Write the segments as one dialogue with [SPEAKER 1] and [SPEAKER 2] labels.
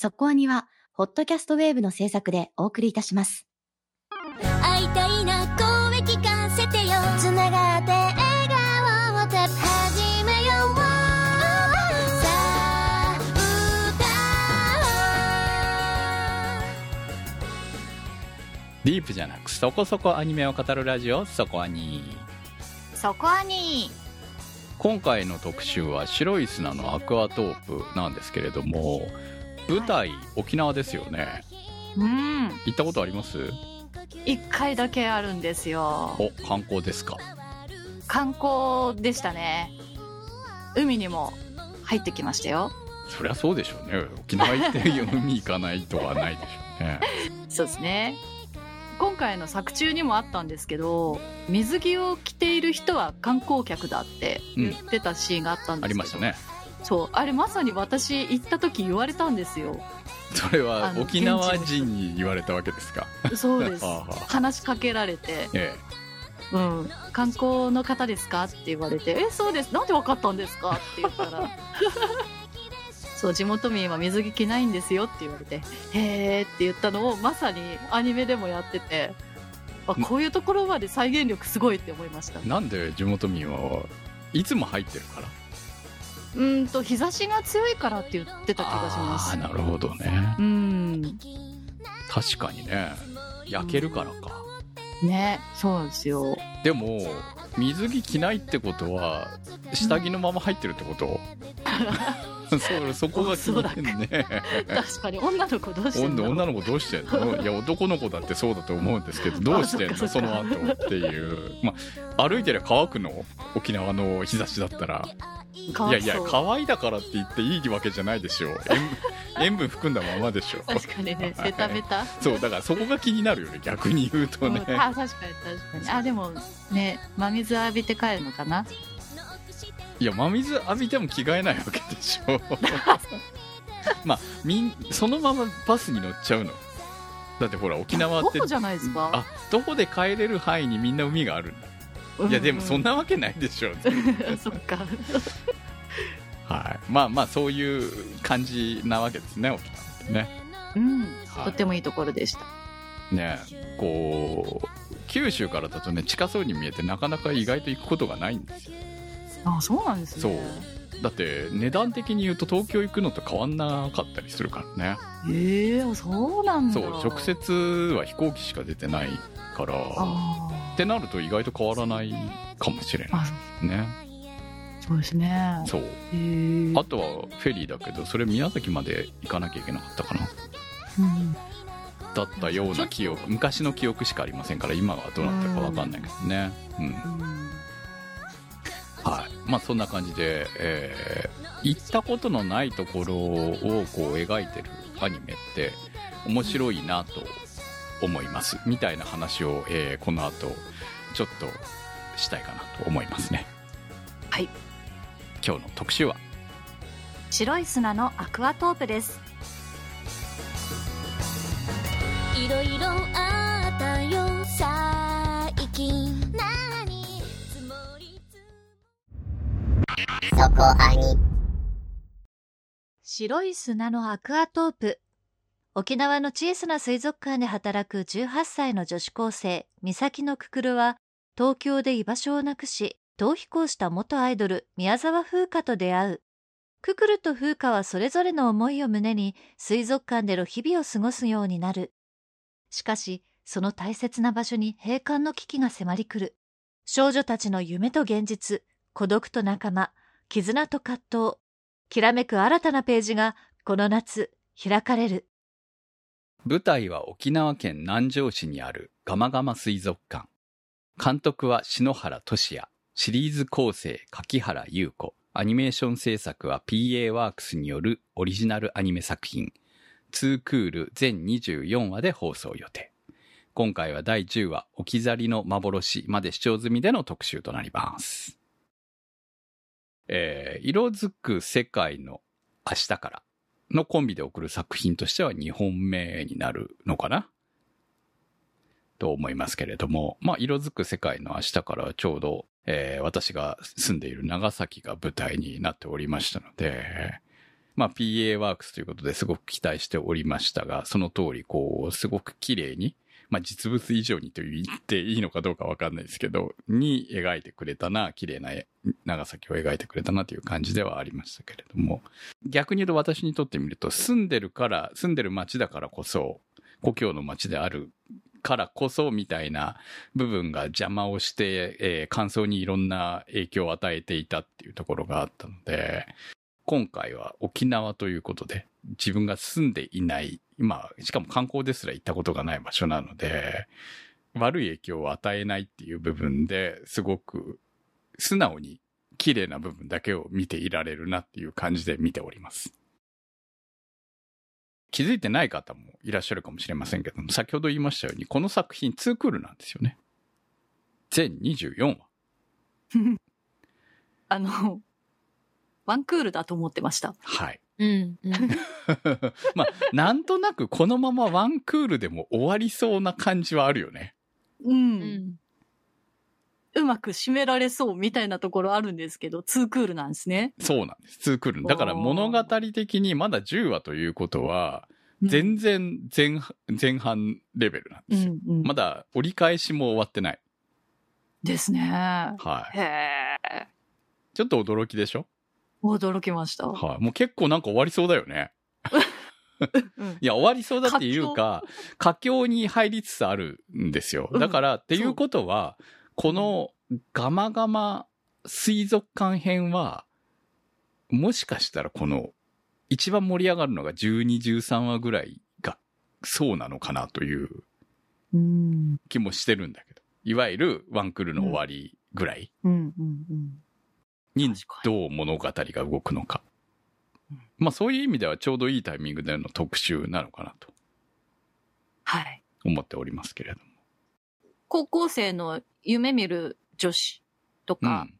[SPEAKER 1] そこアニは、ホットキャストウェーブの制作でお送りいたします。
[SPEAKER 2] 会いたいな声聞かせてよ。つながって笑顔をて始めよう。さあ
[SPEAKER 3] ディープじゃなくそこそこアニメを語るラジオそこアニ
[SPEAKER 4] そこアニ
[SPEAKER 3] 今回の特集は白い砂のアクアトープなんですけれども舞台沖縄ですよね。
[SPEAKER 4] うん。
[SPEAKER 3] 行ったことあります？
[SPEAKER 4] 一回だけあるんですよ。
[SPEAKER 3] お観光ですか？
[SPEAKER 4] 観光でしたね。海にも入ってきましたよ。
[SPEAKER 3] そりゃそうでしょうね。沖縄行って海行かないとはないでしょうね。
[SPEAKER 4] そうですね。今回の作中にもあったんですけど水着を着ている人は観光客だって言ってたシーンがあったんですけど、
[SPEAKER 3] ありましたね
[SPEAKER 4] そう。あれまさに私行った時言われたんですよ。
[SPEAKER 3] それは沖縄人に言われたわけですか？
[SPEAKER 4] そうです。話しかけられて。
[SPEAKER 3] え「
[SPEAKER 4] うん、観光の方ですか?」って言われて「えそうです。なんで分かったんですか?」って言ったら。そう地元民は水着着ないんですよって言われて「へーって言ったのをまさにアニメでもやってて。あこういうところまで再現力すごいって思いました。
[SPEAKER 3] えなんで地元民はいつも入ってるから？
[SPEAKER 4] うーんと日差しが強いからって言ってた気がします。
[SPEAKER 3] ああなるほどね。
[SPEAKER 4] うん
[SPEAKER 3] 確かにね。焼けるからか、
[SPEAKER 4] ねそうですよ。
[SPEAKER 3] でも水着着ないってことは下着のまま入ってるってこと、そうそこが気になるね。
[SPEAKER 4] 確かに。女の子どうしてんの
[SPEAKER 3] 女女の子どうしてんの？いや男の子だってそうだと思うんですけど どうしてんの？
[SPEAKER 4] そ
[SPEAKER 3] の後っていう。まあ歩いてりゃ乾くの？沖縄の日差しだったら。いやいや乾いだからって言っていいわけじゃないでしょ塩分 塩分含んだままでしょ
[SPEAKER 4] 確かにね。
[SPEAKER 3] はい。
[SPEAKER 4] ベタベタ。
[SPEAKER 3] そうだからそこが気になるよね逆に言うとね。
[SPEAKER 4] うんあ確かに確かに。あでもね真水浴びて帰るのかな？い
[SPEAKER 3] や真水浴びても着替えないわけでしょ。まあみんそのままバスに乗っちゃうの。だってほら沖縄って
[SPEAKER 4] じゃないですか。
[SPEAKER 3] あ徒歩で帰れる範囲にみんな海があるん。だいやでもそんなわけないでしょ、
[SPEAKER 4] う んそっか。
[SPEAKER 3] はい、まあまあそういう感じなわけですね沖縄ってね。
[SPEAKER 4] うん。
[SPEAKER 3] はい。
[SPEAKER 4] とってもいいところでした。
[SPEAKER 3] ねこう九州からだとね近そうに見えてなかなか意外と行くことがないんですよ
[SPEAKER 4] あそうなんですね。
[SPEAKER 3] だって値段的に言うと東京行くのと変わんなかったりするからね。
[SPEAKER 4] へえそうなんだ。
[SPEAKER 3] そう直接は飛行機しか出てないから。
[SPEAKER 4] あ
[SPEAKER 3] ってなると意外と変わらないかもしれないね。
[SPEAKER 4] そうですね。
[SPEAKER 3] そう。あとはフェリーだけどそれ宮崎まで行かなきゃいけなかったかな。
[SPEAKER 4] うん
[SPEAKER 3] だったような記憶昔の記憶しかありませんから今はどうなってるか分かんないけどね。うん。
[SPEAKER 4] うん
[SPEAKER 3] はい。まあそんな感じで、えー行ったことのないところをこう描いてるアニメって面白いなと思います。みたいな話を、えーこの後ちょっとしたいかなと思いますね。
[SPEAKER 4] はい。
[SPEAKER 3] 今日の特集は？
[SPEAKER 4] 白い砂のアクアトープです。
[SPEAKER 2] いろいろあったよ最近
[SPEAKER 5] そこアニ
[SPEAKER 6] 白い砂のアクアトープ。沖縄の小さな水族館で働く18歳の女子高生、美咲のくくるは、東京で居場所をなくし、逃避行した元アイドル、宮沢風花と出会う。くくると風花はそれぞれの思いを胸に、水族館での日々を過ごすようになる。しかし、その大切な場所に閉館の危機が迫り来る。少女たちの夢と現実、孤独と仲間、絆と葛藤、きらめく新たなページがこの夏開かれる。
[SPEAKER 3] 舞台は沖縄県南城市にあるガマガマ水族館。監督は篠原俊也。シリーズ構成柿原優子。アニメーション制作は PA ワークスによるオリジナルアニメ作品。2クール全24話で放送予定。今回は第10話、置き去りの幻まで視聴済みでの特集となります。えー色づく世界の明日からのコンビで送る作品としては2本目になるのかな？と思いますけれども、まあ、色づく世界の明日からちょうど、えー私が住んでいる長崎が舞台になっておりましたので、まあ PA ワークスということですごく期待しておりましたが、その通り、こう、すごく綺麗に、まあ実物以上にと言っていいのかどうかわかんないですけど、に描いてくれたな、綺麗な長崎を描いてくれたなという感じではありましたけれども、逆に言うと私にとってみると、住んでるから、住んでる街だからこそ、故郷の街であるからこそみたいな部分が邪魔をして、えー感想にいろんな影響を与えていたっていうところがあったので、今回は沖縄ということで、自分が住んでいない、今、しかも観光ですら行ったことがない場所なので、悪い影響を与えないっていう部分ですごく素直に綺麗な部分だけを見ていられるなっていう感じで見ております。気づいてない方もいらっしゃるかもしれませんけども、先ほど言いましたように、この作品2クールなんですよね。全24話。
[SPEAKER 4] あの、ワンクールだと思ってました。
[SPEAKER 3] はい。
[SPEAKER 1] うん。うん。
[SPEAKER 3] まあ、なんとなくこのままワンクールでも終わりそうな感じはあるよね。
[SPEAKER 4] うん。
[SPEAKER 1] う
[SPEAKER 4] うんまく締められそうみたいなところあるんですけど、ツークールなんですね。
[SPEAKER 3] そうなんです。2クール。だから物語的にまだ10話ということは、
[SPEAKER 4] うん
[SPEAKER 3] 全然前半前半レベルなん
[SPEAKER 4] う
[SPEAKER 3] ですよ。
[SPEAKER 4] んうん。
[SPEAKER 3] まだ折り返しも終わってない。
[SPEAKER 4] ですね。
[SPEAKER 3] はい。
[SPEAKER 4] へえ。
[SPEAKER 3] ちょっと驚きでしょ？
[SPEAKER 4] 驚きました。
[SPEAKER 3] はい。もう結構なんか終わりそうだよね。
[SPEAKER 4] うん
[SPEAKER 3] いや、終わりそうだっていうか、佳境に入りつつあるんですよ。
[SPEAKER 4] うん
[SPEAKER 3] だから、っていうことは、このガマガマ水族館編は、もしかしたらこの、一番盛り上がるのが12、13話ぐらいが、そうなのかなという
[SPEAKER 4] うん。
[SPEAKER 3] 気もしてるんだけど。いわゆるワンクールの終わりぐらい
[SPEAKER 4] うんうんうん。
[SPEAKER 3] に
[SPEAKER 4] 確か
[SPEAKER 3] どう物語が動くのか
[SPEAKER 4] うん。
[SPEAKER 3] まあそういう意味ではちょうどいいタイミングでの特集なのかなと
[SPEAKER 4] はい。
[SPEAKER 3] 思っておりますけれども。
[SPEAKER 4] 高校生の夢見る女子とか、
[SPEAKER 3] うん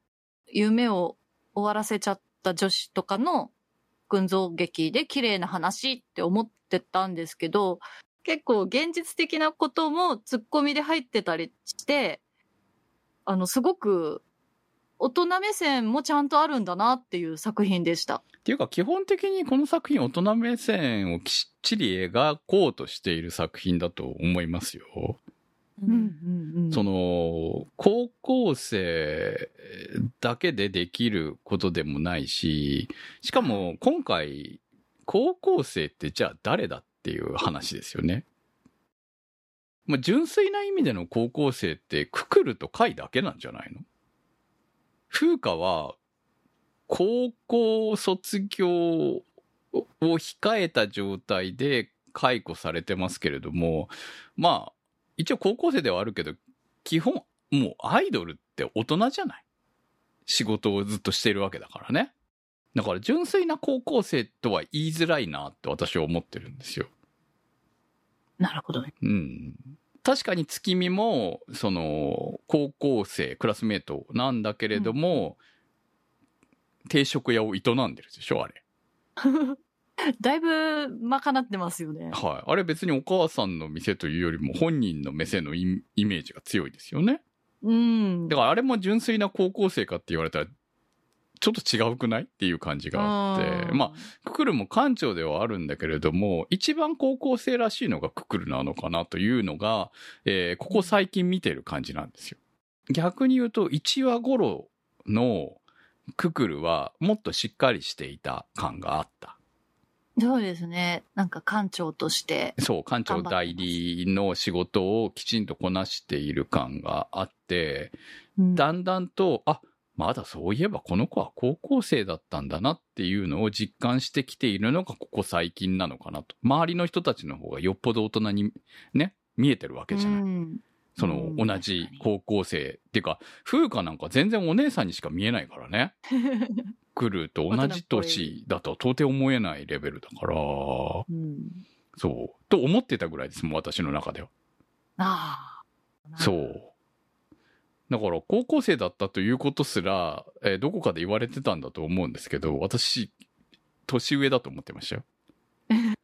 [SPEAKER 4] 夢を終わらせちゃった女子とかの群像劇で綺麗な話って思ってたんですけど、結構現実的なこともツッコミで入ってたりして、あの、すごく大人目線もちゃんとあるんだなっていう作品でした。
[SPEAKER 3] っていうか基本的にこの作品大人目線をきっちり描こうとしている作品だと思いますよ。
[SPEAKER 4] うんうんうん
[SPEAKER 3] その、高校生だけでできることでもないし、しかも今回、高校生ってじゃあ誰だっていう話ですよね。まあ、純粋な意味での高校生ってククルとカイだけなんじゃないの？風花は、高校卒業を控えた状態で解雇されてますけれども、まあ、一応高校生ではあるけど、基本、もうアイドルって大人じゃない仕事をずっとしてるわけだからね。だから純粋な高校生とは言いづらいなって私は思ってるんですよ。
[SPEAKER 4] なるほどね。
[SPEAKER 3] うん。確かに月見も、その、高校生、クラスメートなんだけれども、定食屋を営んでるでしょ、あれ。
[SPEAKER 4] だいぶ賄ってますよね。
[SPEAKER 3] はい。あれ別にお母さんの店というよりも本人の店のイイメージが強いですよね。
[SPEAKER 4] うん。
[SPEAKER 3] だからあれも純粋な高校生かって言われたら、ちょっと違うくない？っていう感じがあって、まあ、ククルも館長ではあるんだけれども、一番高校生らしいのがククルなのかなというのが、えーここ最近見てる感じなんですよ。逆に言うと、1話頃のククルはもっとしっかりしていた感があった。
[SPEAKER 4] そうですね。なんか館長として。
[SPEAKER 3] そう、館長代理の仕事をきちんとこなしている感があって、だんだんと、あ、まだそういえばこの子は高校生だったんだなっていうのを実感してきているのがここ最近なのかなと。周りの人たちの方がよっぽど大人にね、見えてるわけじゃない。
[SPEAKER 4] うん
[SPEAKER 3] その同じ高校生。っていうか、風花なんか全然お姉さんにしか見えないからね。来ると同じ年だとは到底思えないレベルだから、
[SPEAKER 4] うん
[SPEAKER 3] そう。と思ってたぐらいですもん、私の中では。
[SPEAKER 4] ああ。
[SPEAKER 3] そう。だから、高校生だったということすら、えーどこかで言われてたんだと思うんですけど、私、年上だと思ってましたよ。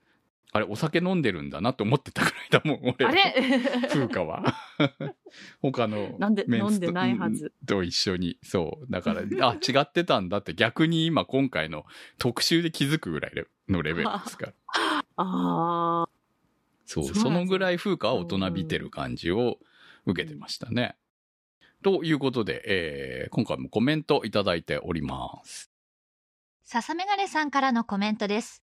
[SPEAKER 3] あれ、お酒飲んでるんだなと思ってたぐらいだもん、俺。
[SPEAKER 4] あれ？
[SPEAKER 3] 風花は。他のメンツと
[SPEAKER 4] 飲んでないはず
[SPEAKER 3] と一緒に。そう。だから、あ、違ってたんだって逆に今今回の特集で気づくぐらいのレベルですから。
[SPEAKER 4] ああ。
[SPEAKER 3] そう。
[SPEAKER 4] そ
[SPEAKER 3] のぐらい風花は大人びてる感じを受けてましたね。ということで、えー今回もコメントいただいております。
[SPEAKER 6] 笹メガネさんからのコメントです。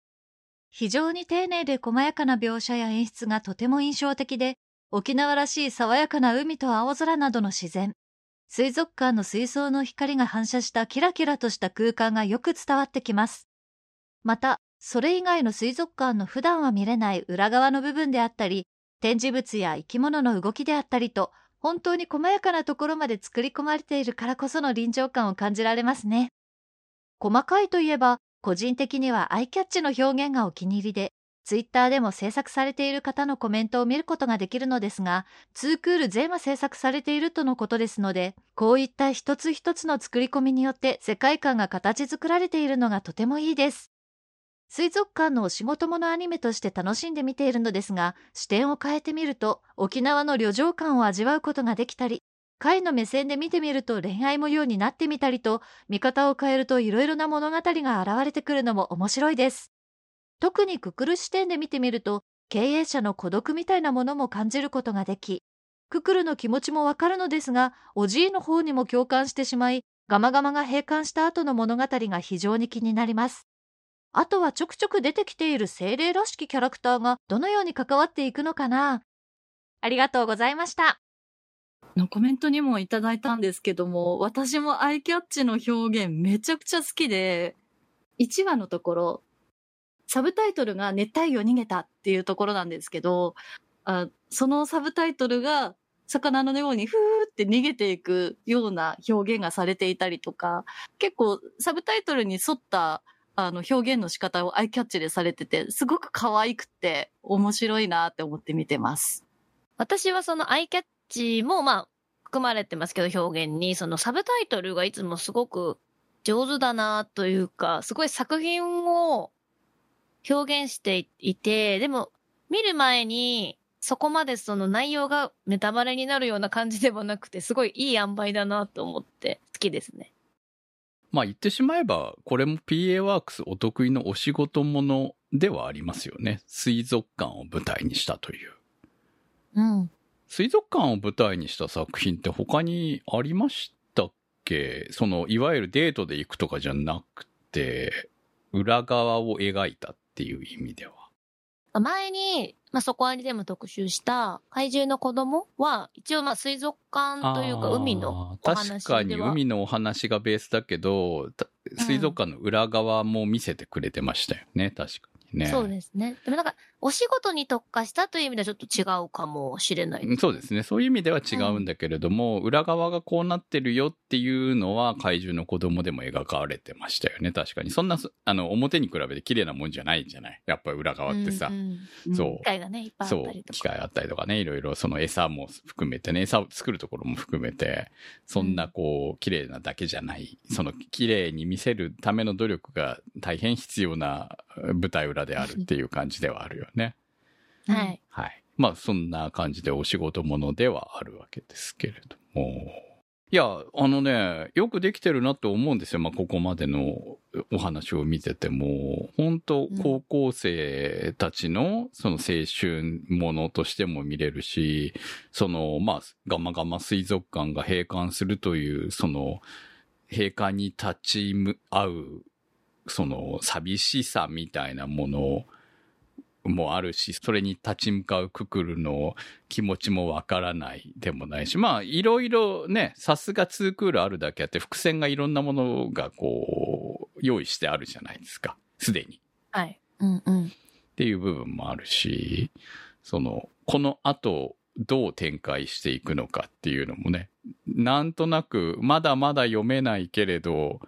[SPEAKER 6] 非常に丁寧で細やかな描写や演出がとても印象的で、沖縄らしい爽やかな海と青空などの自然、水族館の水槽の光が反射したキラキラとした空間がよく伝わってきます。また、それ以外の水族館の普段は見れない裏側の部分であったり、展示物や生き物の動きであったりと、本当に細やかなところまで作り込まれているからこその臨場感を感じられますね。細かいといえば、個人的にはアイキャッチの表現がお気に入りで、ツイッターでも制作されている方のコメントを見ることができるのですが、ツークール全話制作されているとのことですので、こういった一つ一つの作り込みによって世界観が形作られているのがとてもいいです。水族館のお仕事ものアニメとして楽しんで見ているのですが、視点を変えてみると、沖縄の旅情感を味わうことができたり、回の目線で見てみると恋愛模様になってみたりと、見方を変えるといろいろな物語が現れてくるのも面白いです。特にククル視点で見てみると、経営者の孤独みたいなものも感じることができ、ククルの気持ちもわかるのですが、おじいの方にも共感してしまい、ガマガマが閉館した後の物語が非常に気になります。あとはちょくちょく出てきている精霊らしきキャラクターがどのように関わっていくのかな？ありがとうございました。
[SPEAKER 4] のコメントにもいただいたんですけども、私もアイキャッチの表現めちゃくちゃ好きで、1話のところ、サブタイトルが熱帯魚逃げたっていうところなんですけど、あそのサブタイトルが魚のようにふーって逃げていくような表現がされていたりとか、結構サブタイトルに沿ったあの表現の仕方をアイキャッチでされてて、すごく可愛くて面白いなって思って見てます。
[SPEAKER 5] 私はそのアイキャッチもまあ含まれてますけど表現に、そのサブタイトルがいつもすごく上手だなというか、すごい作品を表現していて、でも見る前にそこまでその内容がネタバレになるような感じでもなくて、すごいいい塩梅だなと思って好きですね。
[SPEAKER 3] まあ言ってしまえば、これも PA ワークスお得意のお仕事ものではありますよね。水族館を舞台にしたという。
[SPEAKER 5] うん。
[SPEAKER 3] 水族館を舞台にした作品って他にありましたっけ？その、いわゆるデートで行くとかじゃなくて、裏側を描いたっていう意味では。
[SPEAKER 5] 前に、まあ、そこありでも特集した怪獣の子供は、一応まあ水族館というか海のお話では。
[SPEAKER 3] 確かに海のお話がベースだけど、た水族館の裏側も見せてくれてましたよね。確かにね。
[SPEAKER 5] そうですね。でもなんか、お仕事に特化したという意味ではちょっと違うかもしれない。
[SPEAKER 3] そうですね。そういう意味では違うんだけれども、裏側がこうなってるよっていうのは怪獣の子供でも描かれてましたよね。確かに。そんな、あの、表に比べて綺麗なもんじゃないんじゃないやっぱり裏側ってさ。
[SPEAKER 5] うんうん
[SPEAKER 3] そう
[SPEAKER 5] 機。会がね、いっぱいあったり、と
[SPEAKER 3] 機
[SPEAKER 5] か。
[SPEAKER 3] 械あったりとかね、いろいろその餌も含めてね、餌を作るところも含めて、そんなこう、綺麗なだけじゃない、その綺麗に見せるための努力が大変必要な舞台裏であるっていう感じではあるよね。
[SPEAKER 5] はい。
[SPEAKER 3] はい。まあ、そんな感じでお仕事ものではあるわけですけれども。いや、あのね、よくできてるなと思うんですよ。まあ、ここまでのお話を見てても、本当
[SPEAKER 5] うん
[SPEAKER 3] 高校生たちの、その青春ものとしても見れるし、その、まあ、ガマガマ水族館が閉館するという、その、閉館に立ち向合う、その、寂しさみたいなものもあるし、それに立ち向かうククルの気持ちもわからないでもないし、まあ、いろいろね、さすがツークールあるだけあって、伏線がいろんなものがこう、用意してあるじゃないですか。すでに。
[SPEAKER 5] はい。うんうん。
[SPEAKER 3] っていう部分もあるし、その、この後、どう展開していくのかっていうのもね、なんとなく、まだまだ読めないけれど、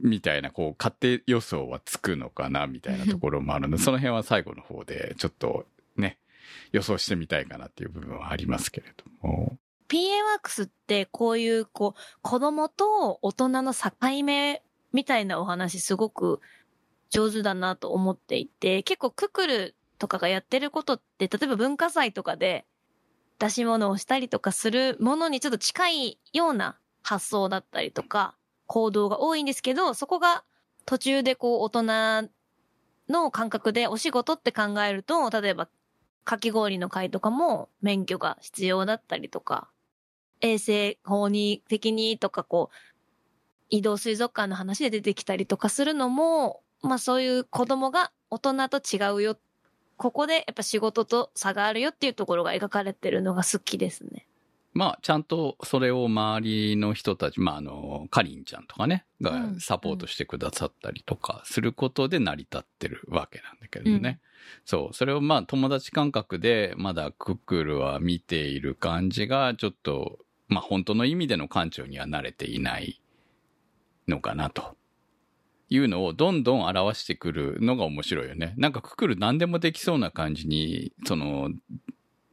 [SPEAKER 3] みたいな、こう、勝手予想はつくのかな、みたいなところもあるので、その辺は最後の方で、ちょっと、ね、予想してみたいかなっていう部分はありますけれども。
[SPEAKER 5] PA ワークスってこういう、こう、子供と大人の境目みたいなお話すごく上手だなと思っていて、結構ククルとかがやってることって、例えば文化祭とかで出し物をしたりとかするものにちょっと近いような発想だったりとか、行動が多いんですけど、そこが途中でこう大人の感覚でお仕事って考えると、例えばかき氷の会とかも免許が必要だったりとか、衛生法に的にとかこう、移動水族館の話で出てきたりとかするのも、まあそういう子供が大人と違うよ。ここでやっぱ仕事と差があるよっていうところが描かれてるのが好きですね。
[SPEAKER 3] まあ、ちゃんとそれを周りの人たち、まあ、あの、かりんちゃんとかね、が
[SPEAKER 5] うん
[SPEAKER 3] サポートしてくださったりとかすることで成り立ってるわけなんだけどね。
[SPEAKER 5] うん
[SPEAKER 3] そう。それをまあ、友達感覚で、まだクックルは見ている感じが、ちょっと、まあ、本当の意味での館長には慣れていないのかなと。いうのをどんどん表してくるのが面白いよね。なんかクックル何でもできそうな感じに、その、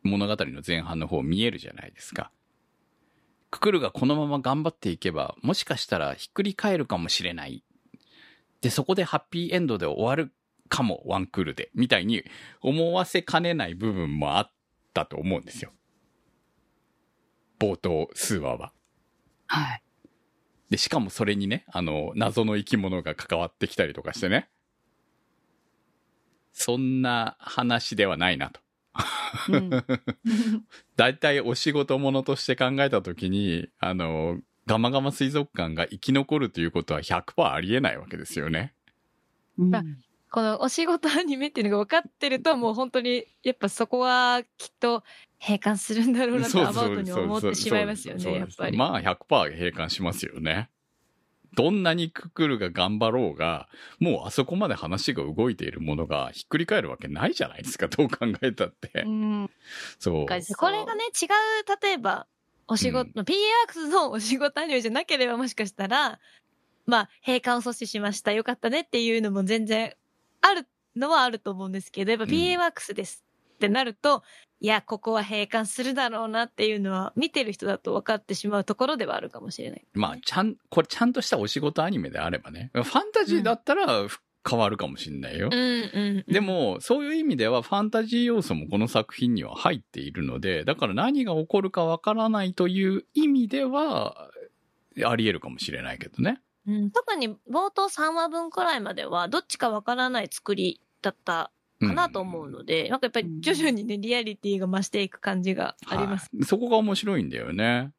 [SPEAKER 3] 物語の前半の方見えるじゃないですか。ククルがこのまま頑張っていけば、もしかしたらひっくり返るかもしれない。で、そこでハッピーエンドで終わるかも、ワンクールで。みたいに思わせかねない部分もあったと思うんですよ。冒頭、数話は。
[SPEAKER 4] はい。
[SPEAKER 3] で、しかもそれにね、あの、謎の生き物が関わってきたりとかしてね。そんな話ではないなと。
[SPEAKER 4] うん。
[SPEAKER 3] 大体お仕事ものとして考えたときに、あの、ガマガマ水族館が生き残るということは100%ありえないわけですよね。
[SPEAKER 4] うん
[SPEAKER 5] このお仕事アニメっていうのが分かってると、もう本当に、やっぱそこはきっと閉館するんだろうなとアバウトに思ってしまいますよね、やっぱり。
[SPEAKER 3] まあ100%閉館しますよね。どんなにククルが頑張ろうが、もうあそこまで話が動いているものがひっくり返るわけないじゃないですか、どう考えたって。
[SPEAKER 4] うん。
[SPEAKER 3] そう。
[SPEAKER 4] か
[SPEAKER 5] これがね、違う、例えば、お仕事、
[SPEAKER 3] う
[SPEAKER 5] PA ワークスのお仕事アニメじゃなければもしかしたら、まあ、閉館を阻止しました、よかったねっていうのも全然あるのはあると思うんですけど、やっぱ
[SPEAKER 3] うん
[SPEAKER 5] PA ワークスですってなると、いや、ここは閉館するだろうなっていうのは、見てる人だと分かってしまうところではあるかもしれない。
[SPEAKER 3] まあ、ちゃん、これちゃんとしたお仕事アニメであればね、ファンタジーだったら変わるかもしれないよ。
[SPEAKER 5] うんうん、
[SPEAKER 3] で、も、そういう意味ではファンタジー要素もこの作品には入っているので、だから何が起こるかわからないという意味では、あり得るかもしれないけどね。
[SPEAKER 5] うん、特に冒頭3話分くらいまでは、どっちか分からない作りだったかなと思うので、なんかやっぱり徐々にね、リアリティが増していく感じがあります。
[SPEAKER 3] はいそこが面白いんだよね。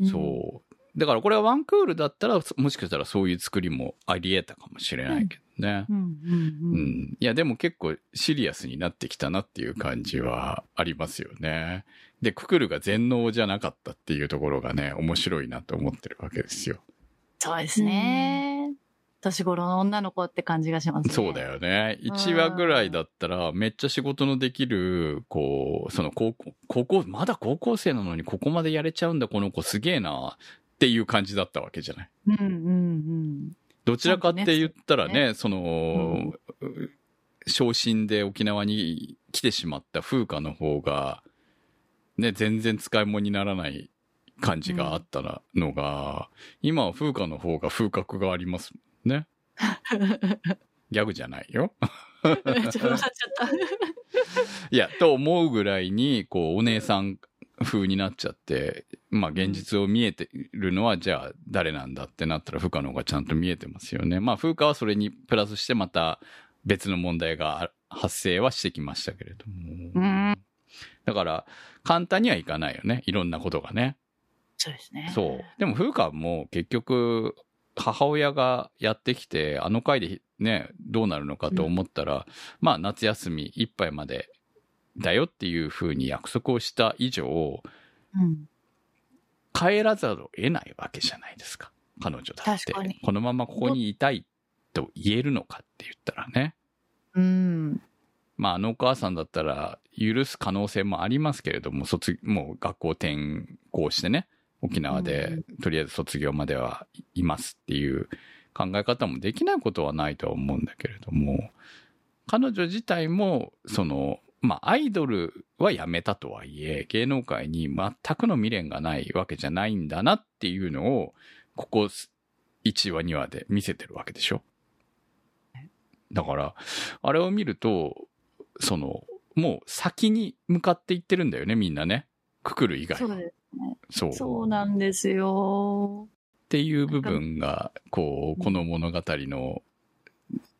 [SPEAKER 5] うん
[SPEAKER 3] そう。だからこれはワンクールだったら、もしかしたらそういう作りもあり得たかもしれないけどね。
[SPEAKER 4] うん。うん。
[SPEAKER 3] う
[SPEAKER 4] うん。
[SPEAKER 3] ん。いや、でも結構シリアスになってきたなっていう感じはありますよね。で、ククルが全能じゃなかったっていうところがね、面白いなと思ってるわけですよ。
[SPEAKER 4] そうですね。年頃の女の子って感じがしますね。
[SPEAKER 3] そうだ。よね。1話ぐらいだったら、めっちゃ仕事のできる、こう、その高校、高校、まだ高校生なのにここまでやれちゃうんだ、この子すげえな、っていう感じだったわけじゃない？
[SPEAKER 4] うんうんうん。
[SPEAKER 3] どちらかって言ったら
[SPEAKER 4] ちゃんと
[SPEAKER 3] ね、その、昇進で沖縄に来てしまった風花の方が、ね、全然使い物にならない感じがあったのが、今は風花の方が風格がありますもんね。ギャグじゃないよ。
[SPEAKER 4] ちょっと笑っちゃった。
[SPEAKER 3] いや、と思うぐらいに、こう、お姉さん風になっちゃって、まあ、現実を見えてるのは、じゃあ、誰なんだってなったら、風花の方がちゃんと見えてますよね。まあ、風花はそれにプラスして、また別の問題が発生はしてきましたけれども。
[SPEAKER 4] うん
[SPEAKER 3] だから、簡単にはいかないよね。いろんなことがね。
[SPEAKER 4] そうですね。
[SPEAKER 3] そう。でも、風花も結局、母親がやってきて、あの回でね、どうなるのかと思ったら、まあ、夏休みいっぱいまでだよっていうふうに約束をした以上、
[SPEAKER 4] うん。
[SPEAKER 3] 帰らざるを得ないわけじゃないですか。彼女だって。このままここにいたいと言えるのかって言ったらね。
[SPEAKER 4] うん。
[SPEAKER 3] まあ、あのお母さんだったら許す可能性もありますけれども、卒、もう学校転校してね、沖縄で、とりあえず卒業まではいますっていう考え方もできないことはないとは思うんだけれども、彼女自体も、その、まあ、アイドルはやめたとはいえ、芸能界に全くの未練がないわけじゃないんだなっていうのを、ここ1話2話で見せてるわけでしょだから、あれを見ると、その、もう先に向かっていってるんだよね、みんなね。くくる以外は。
[SPEAKER 4] そうです。
[SPEAKER 3] そう。
[SPEAKER 4] そうなんですよ。
[SPEAKER 3] っていう部分が、こう、この物語の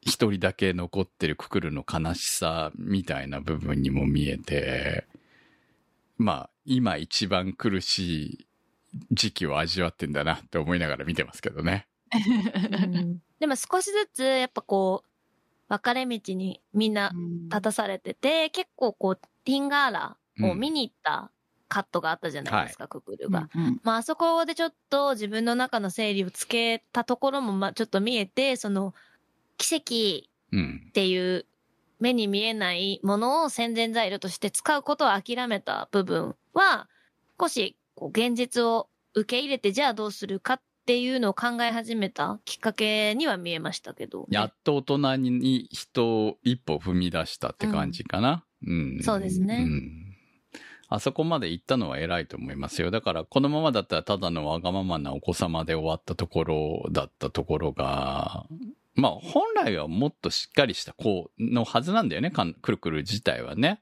[SPEAKER 3] 一人だけ残ってるくくるの悲しさみたいな部分にも見えて、まあ、今一番苦しい時期を味わってんだなって思いながら見てますけどね。
[SPEAKER 5] うんでも少しずつ、やっぱこう、分かれ道にみんな立たされてて、結構こう、ティンガーラを見に行ったカットがあったじゃないですか、ククルが。
[SPEAKER 4] うん
[SPEAKER 5] まあ、あそこでちょっと自分の中の整理をつけたところも、まあ、ちょっと見えて、その、奇跡
[SPEAKER 3] うん
[SPEAKER 5] っ。ていう目に見えないものを宣伝材料として使うことを諦めた部分は、少しこう現実を受け入れて、じゃあどうするかっていうのを考え始めたきっかけには見えましたけど、
[SPEAKER 3] やっと大人に人を一歩踏み出したって感じかな。うん。
[SPEAKER 5] そうですね
[SPEAKER 3] うん。あそこまで行ったのは偉いと思いますよ。だから、このままだったらただのわがままなお子様で終わったところだったところが、まあ、本来はもっとしっかりした子のはずなんだよね。くるくる自体はね。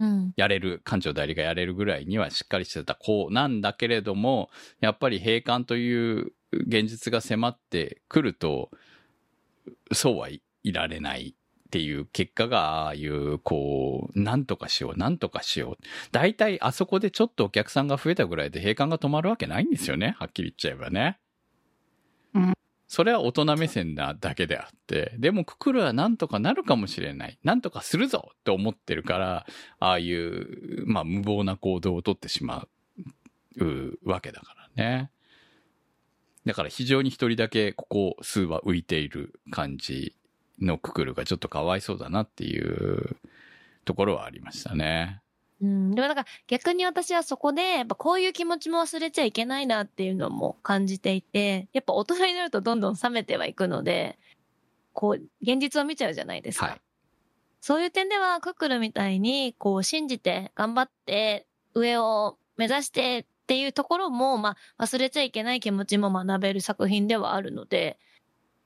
[SPEAKER 5] うん。
[SPEAKER 3] やれる、館長代理がやれるぐらいにはしっかりしてた子なんだけれども、やっぱり閉館という現実が迫ってくると、そうはいいられないっていう結果が、ああいう、こう、なんとかしよう、なんとかしよう。大体あそこでちょっとお客さんが増えたぐらいで閉館が止まるわけないんですよね。はっきり言っちゃえばね。
[SPEAKER 4] うん
[SPEAKER 3] それは大人目線なだけであって、でもククルはなんとかなるかもしれない。なんとかするぞって思ってるから、ああいう、まあ無謀な行動をとってしまううわけだからね。だから非常に一人だけここ数は浮いている感じのククルがちょっとかわいそうだなっていうところはありましたね。
[SPEAKER 5] うん。でもなんか逆に私はそこで、やっぱこういう気持ちも忘れちゃいけないなっていうのも感じていて、やっぱ大人になるとどんどん冷めてはいくので、こう、現実を見ちゃうじゃないですか。
[SPEAKER 3] はい。
[SPEAKER 5] そういう点では、クックルみたいに、こう、信じて、頑張って、上を目指してっていうところも、まあ、忘れちゃいけない気持ちも学べる作品ではあるので、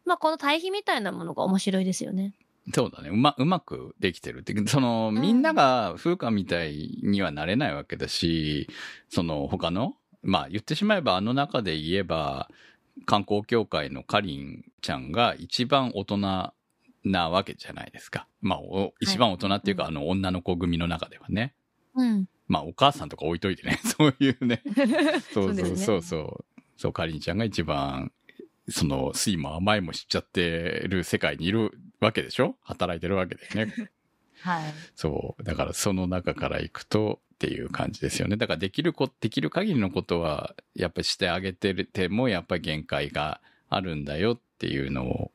[SPEAKER 5] まあ、この対比みたいなものが面白いですよね。
[SPEAKER 3] そうだね。うま、うまくできてるって。その、みんなが風花みたいにはなれないわけだし、その他の、まあ言ってしまえばあの中で言えば、観光協会のかりんちゃんが一番大人なわけじゃないですか。まあ、お一番大人っていうか、あの女の子組の中ではね。
[SPEAKER 5] うん。
[SPEAKER 3] まあお母さんとか置いといてね。そういうね。そうそう
[SPEAKER 5] そう
[SPEAKER 3] そう。そう、かりんちゃんが一番、その、酸いも甘いも知っちゃってる世界にいるわけでしょ？働いてるわけだよね。
[SPEAKER 4] はい。
[SPEAKER 3] そう。だからその中から行くとっていう感じですよね。だからできるこ、できる限りのことは、やっぱりしてあげてるても、やっぱり限界があるんだよっていうのを、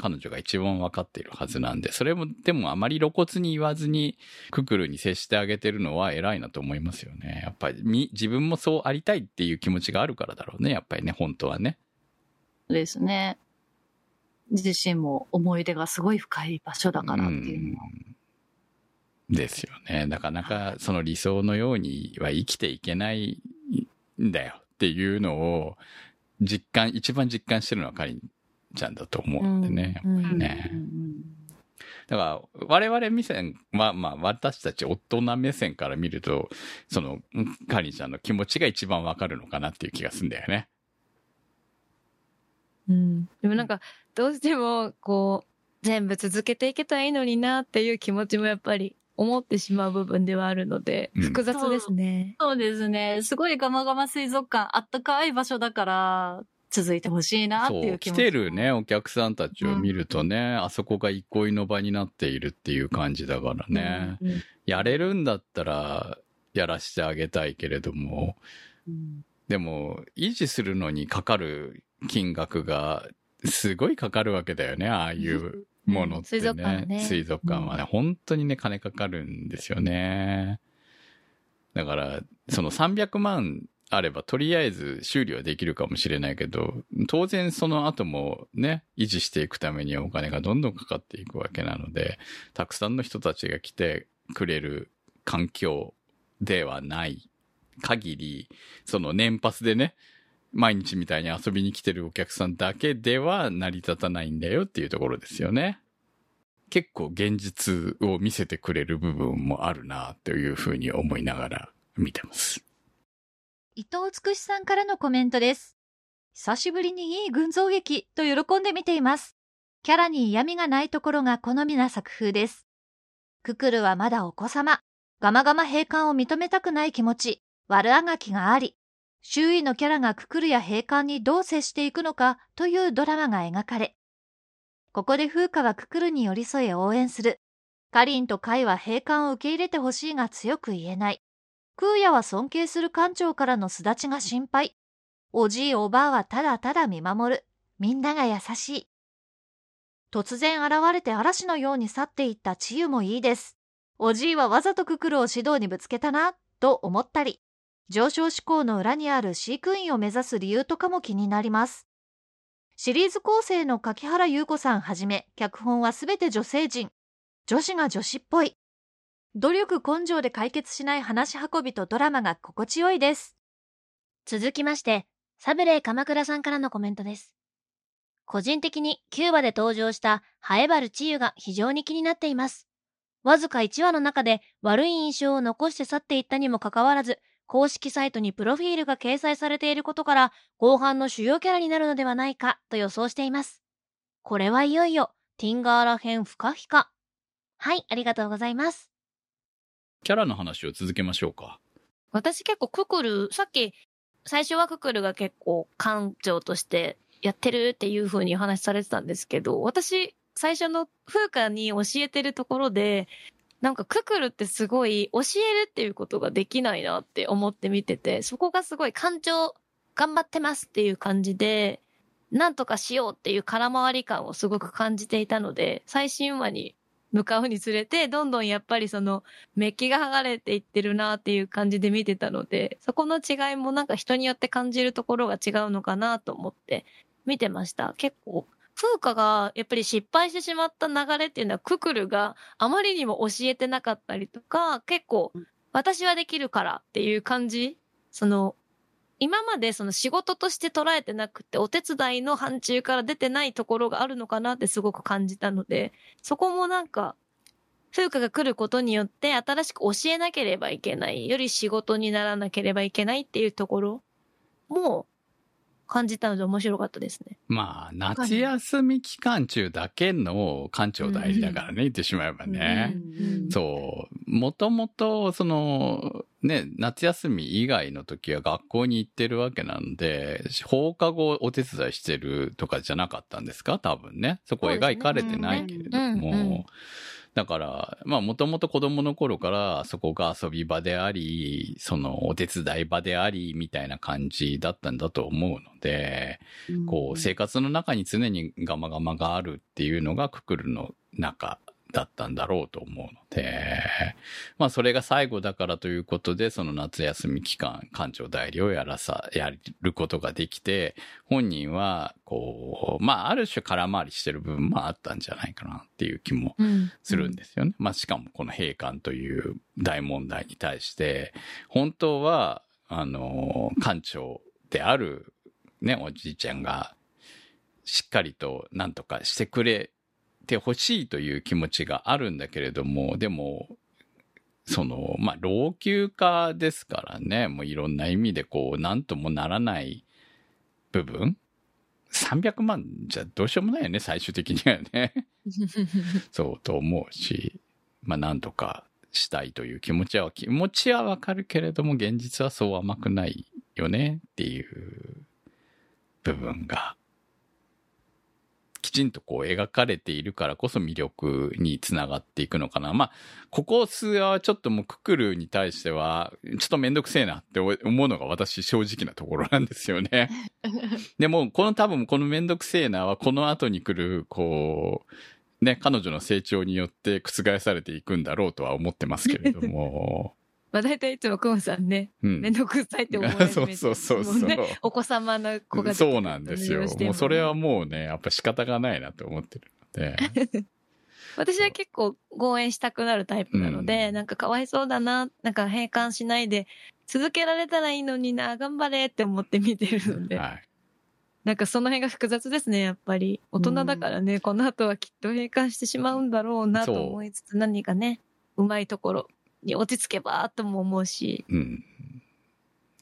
[SPEAKER 3] 彼女が一番分かっているはずなんで、それも、でもあまり露骨に言わずに、ククルに接してあげてるのは偉いなと思いますよね。やっぱり、み、自分もそうありたいっていう気持ちがあるからだろうね。やっぱりね、本当はね。
[SPEAKER 4] ですね。自身も思い出がすごい深い場所だからっていうのは。
[SPEAKER 3] うんですよね。なかなかその理想のようには生きていけないんだよっていうのを実感、一番実感してるのはかりんちゃんだと思うんでね。
[SPEAKER 5] うん
[SPEAKER 3] やっぱりね。だから我々目線は、まあ私たち大人目線から見ると、そのかりんちゃんの気持ちが一番わかるのかなっていう気がするんだよね。
[SPEAKER 5] うん。でもなんか、どうしても、こう、全部続けていけたらいいのになっていう気持ちもやっぱり思ってしまう部分ではあるので、
[SPEAKER 3] うん
[SPEAKER 5] 複雑ですね。
[SPEAKER 4] そうですね。すごいガマガマ水族館、あったかい場所だから、続いてほしいなっていうう気持ち。
[SPEAKER 3] てるね、お客さんたちを見るとね、あそこが憩いの場になっているっていう感じだからね。
[SPEAKER 5] うん
[SPEAKER 3] やれるんだったら、やらしてあげたいけれども、
[SPEAKER 4] うん
[SPEAKER 3] でも、維持するのにかかる金額が、すごいかかるわけだよね、ああいうものってね。
[SPEAKER 5] 水族館ね
[SPEAKER 3] 水族館はね、本当にね、金かかるんですよね。だから、その300万あれば、とりあえず修理はできるかもしれないけど、当然その後もね、維持していくためにはお金がどんどんかかっていくわけなので、たくさんの人たちが来てくれる環境ではない限り、その年パスでね、毎日みたいに遊びに来てるお客さんだけでは成り立たないんだよっていうところですよね。結構現実を見せてくれる部分もあるなというふうに思いながら見てます。
[SPEAKER 6] 伊藤つくしさんからのコメントです。久しぶりにいい群像劇と喜んで見ています。キャラに嫌味がないところが好みな作風です。ククルはまだお子様。ガマガマ閉館を認めたくない気持ち、悪あがきがあり、周囲のキャラがククルや閉館にどう接していくのかというドラマが描かれ、ここで風花はククルに寄り添い応援する。カリンとカイは閉館を受け入れてほしいが強く言えない。クーヤは尊敬する館長からの巣立ちが心配。おじいおばあはただただ見守る。みんなが優しい。突然現れて嵐のように去っていった治癒もいいです。おじいはわざとククルを指導にぶつけたな、と思ったり。上昇志向の裏にある飼育員を目指す理由とかも気になります。シリーズ構成の柿原優子さんはじめ、脚本はすべて女性陣。女子が女子っぽい。努力根性で解決しない話し運びとドラマが心地よいです。
[SPEAKER 5] 続きまして、サブレー鎌倉さんからのコメントです。個人的にキューバで登場したハエバルチユが非常に気になっています。わずか1話の中で悪い印象を残して去っていったにもかかわらず、公式サイトにプロフィールが掲載されていることから、後半の主要キャラになるのではないかと予想しています。これはいよいよ、ティンガーラ編フカフカ。はい、ありがとうございます。
[SPEAKER 3] キャラの話を続けましょうか。
[SPEAKER 5] 私結構ククル、さっき、最初はククルが結構館長としてやってるっていう風にお話しされてたんですけど、私、最初の風花に教えてるところで、なんかククルってすごい教えるっていうことができないなって思って見てて、そこがすごい館長頑張ってますっていう感じで、なんとかしようっていう空回り感をすごく感じていたので、最新話に向かうにつれて、どんどんやっぱりそのメッキが剥がれていってるなっていう感じで見てたので、そこの違いもなんか人によって感じるところが違うのかなと思って見てました。結構、風花がやっぱり失敗してしまった流れっていうのはククルがあまりにも教えてなかったりとか、結構私はできるからっていう感じ？その、今までその仕事として捉えてなくて、お手伝いの範疇から出てないところがあるのかなってすごく感じたので、そこもなんか、風花が来ることによって新しく教えなければいけない、より仕事にならなければいけないっていうところも感じたので面白かったですね。
[SPEAKER 3] まあ、夏休み期間中だけの館長代理だからね、言ってしまえばね。
[SPEAKER 4] うん
[SPEAKER 3] そう。もともと、その、ね、夏休み以外の時は学校に行ってるわけなんで、放課後お手伝いしてるとかじゃなかったんですか？多分ね。そこ描かれてないけれども。だから、まあ、もともと子供の頃からそこが遊び場であり、そのお手伝い場であり、みたいな感じだったんだと思うので、こう、生活の中に常にガマガマがあるっていうのがククルの中だったんだろうと思うので、まあそれが最後だからということで、その夏休み期間、館長代理をやらさ、やることができて、本人は、こう、まあある種空回りしてる部分もあったんじゃないかなっていう気も
[SPEAKER 5] うん。
[SPEAKER 3] するんですよね。まあしかもこの閉館という大問題に対して、本当は、あの、館長であるね、おじいちゃんが、しっかりと何とかしてくれてほしいという気持ちがあるんだけれども、でも、その、まあ、老朽化ですからね、もういろんな意味でこう、なんともならない部分 ?300 万じゃどうしようもないよね、最終的にはね。そうと思うし、まあなんとかしたいという気持ちは、気持ちはわかるけれども、現実はそう甘くないよねっていう部分が、きちんとこう描かれているからこそ魅力につながっていくのかな。まあ、ここ数話はちょっともうククルに対しては、ちょっとめんどくせえなって思うのが私正直なところなんですよね。でも、この多分このめんどくせえなはこの後に来る、こう、ね、彼女の成長によって覆されていくんだろうとは思ってますけれども。
[SPEAKER 5] まあ大体いつもクモさんね、
[SPEAKER 3] うん
[SPEAKER 5] めんどくさいって思われる
[SPEAKER 3] そうそうそうそう。
[SPEAKER 5] ね、お子様の子が
[SPEAKER 3] そうなんですよ。もうそれはもうね、やっぱ仕方がないなと思ってるので。
[SPEAKER 5] 私は結構応援したくなるタイプなので、
[SPEAKER 3] うん
[SPEAKER 5] なんかかわいそうだな、なんか閉館しないで続けられたらいいのにな、頑張れって思って見てるので、
[SPEAKER 3] はい。
[SPEAKER 5] なんかその辺が複雑ですね、やっぱり。大人だからね、この後はきっと閉館してしまうんだろうなと思いつつ、何かね、うまいところに落ち着けばとも思うし。
[SPEAKER 3] うん。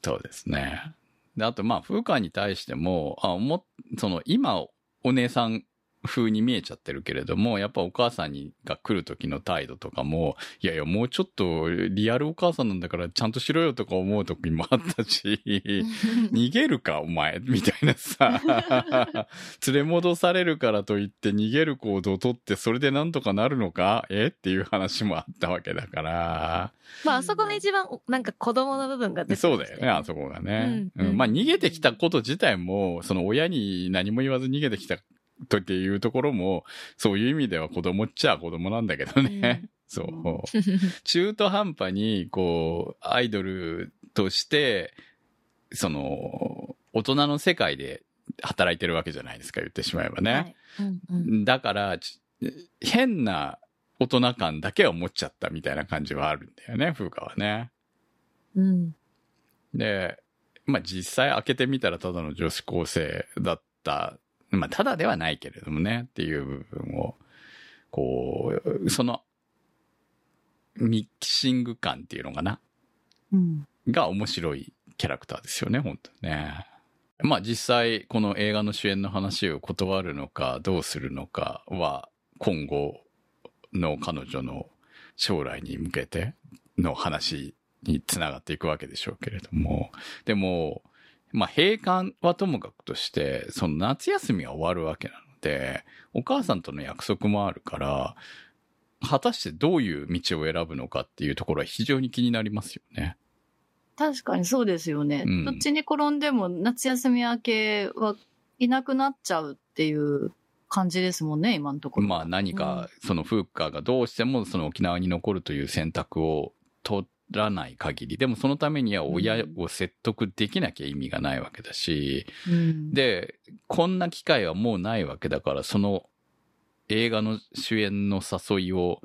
[SPEAKER 3] そうですね。で、あと、まあ、風花に対しても、あ、も、その、今、お姉さん風に見えちゃってるけれども、やっぱお母さんにが来る時の態度とかも、いやいや、もうちょっとリアルお母さんなんだからちゃんとしろよとか思う時もあったし、逃げるか、お前、みたいなさ、連れ戻されるからといって逃げる行動をとってそれでなんとかなるのか？え？っていう話もあったわけだから、
[SPEAKER 5] まあ、あそこが一番、なんか子供の部分が出て
[SPEAKER 3] そうだよね、あそこがね。
[SPEAKER 5] うん。
[SPEAKER 3] うん。まあ逃げてきたこと自体も、その親に何も言わず逃げてきたとっていうところも、そういう意味では子供っちゃ子供なんだけどね。そう。中途半端に、こう、アイドルとして、その、大人の世界で働いてるわけじゃないですか、言ってしまえばね。
[SPEAKER 5] はいうんうん
[SPEAKER 3] だから、ち変な大人感だけは持っちゃったみたいな感じはあるんだよね、風花はね。
[SPEAKER 5] うん。
[SPEAKER 3] で、まあ実際開けてみたらただの女子高生だった。まあただではないけれどもねっていう部分を、こう、その、ミキシング感っていうのかな
[SPEAKER 4] うん。
[SPEAKER 3] が面白いキャラクターですよね、本当にね。まあ実際この映画の主演の話を断るのかどうするのかは今後の彼女の将来に向けての話につながっていくわけでしょうけれども。でも、まあ閉館はともかくとして、その夏休みは終わるわけなので、お母さんとの約束もあるから、果たしてどういう道を選ぶのかっていうところは非常に気になりますよね。
[SPEAKER 4] 確かにそうですよね。
[SPEAKER 3] うん
[SPEAKER 4] どっちに転んでも夏休み明けはいなくなっちゃうっていう感じですもんね、今のところ。
[SPEAKER 3] まあ何か、そのフーカーがどうしてもその沖縄に残るという選択を取らない限り、でもそのためには親を説得できなきゃ意味がないわけだし、
[SPEAKER 4] うん、
[SPEAKER 3] で、こんな機会はもうないわけだから、その映画の主演の誘いを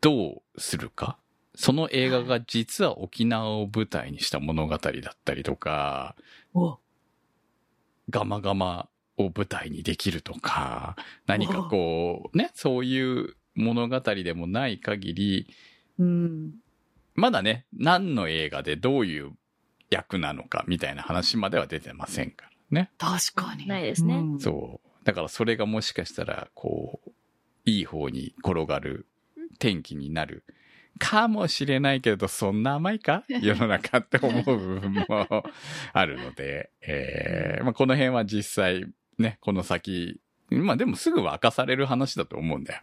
[SPEAKER 3] どうするか？その映画が実は沖縄を舞台にした物語だったりとか、
[SPEAKER 4] お
[SPEAKER 3] ガマガマを舞台にできるとか、何かこう、ね、そういう物語でもない限り、
[SPEAKER 4] うん。
[SPEAKER 3] まだね、何の映画でどういう役なのかみたいな話までは出てませんからね。
[SPEAKER 4] 確かに。
[SPEAKER 5] ないですね
[SPEAKER 4] うん
[SPEAKER 3] そう。だからそれがもしかしたら、こう、いい方に転がる天気になるかもしれないけど、そんな甘いか？世の中って思う部分もあるので、えーまあ、この辺は実際、ね、この先、まあでもすぐ明かされる話だと思うんだよ。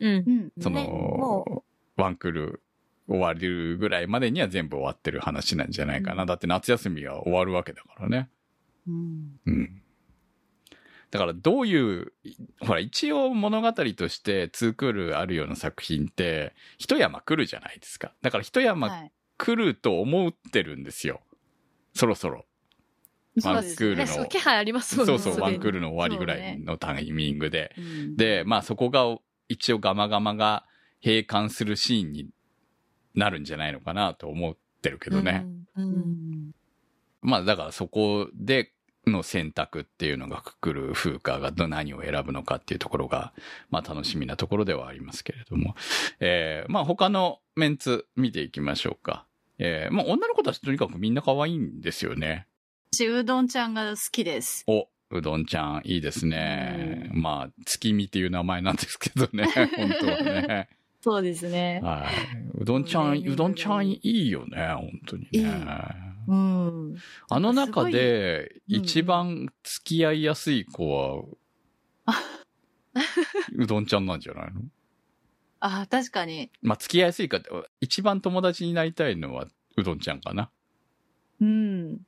[SPEAKER 5] うん。
[SPEAKER 4] うん。
[SPEAKER 3] その、
[SPEAKER 5] ねも
[SPEAKER 3] ワンクール終わるぐらいまでには全部終わってる話なんじゃないかな。
[SPEAKER 4] うん
[SPEAKER 3] だって夏休みは終わるわけだからね。
[SPEAKER 4] うん。
[SPEAKER 3] うん。だからどういう、ほら一応物語としてツークールあるような作品って、一山来るじゃないですか。だから一山
[SPEAKER 4] はい。
[SPEAKER 3] 来ると思ってるんですよ。そろそろ。ワンクールの
[SPEAKER 5] ね、そう、気配ありますもんね。
[SPEAKER 3] そうそう、ワンクールの終わりぐらいのタイミングで。
[SPEAKER 4] うん、
[SPEAKER 3] で、まあそこが一応ガマガマが閉館するシーンになるんじゃないのかなと思ってるけどね。
[SPEAKER 5] うん。う
[SPEAKER 4] うんん。
[SPEAKER 3] まあだからそこでの選択っていうのがくくる風花がど何を選ぶのかっていうところが、まあ楽しみなところではありますけれども。えー、まあ他のメンツ見ていきましょうか。えー、まあ女の子たちとにかくみんな可愛いんですよね。
[SPEAKER 4] 私、うどんちゃんが好きです。
[SPEAKER 3] お、うどんちゃんいいですね。まあ月見っていう名前なんですけどね。本当はね。
[SPEAKER 4] そうですね。
[SPEAKER 3] はい。うどんちゃん、うどんちゃんいいよね、本当にね。
[SPEAKER 4] いいうん。
[SPEAKER 3] あの中で、一番付き合いやすい子は、うどんちゃんなんじゃないの？
[SPEAKER 4] あ、確かに。
[SPEAKER 3] まあ、付き合いやすいか一番友達になりたいのは、うどんちゃんかな。
[SPEAKER 4] うん。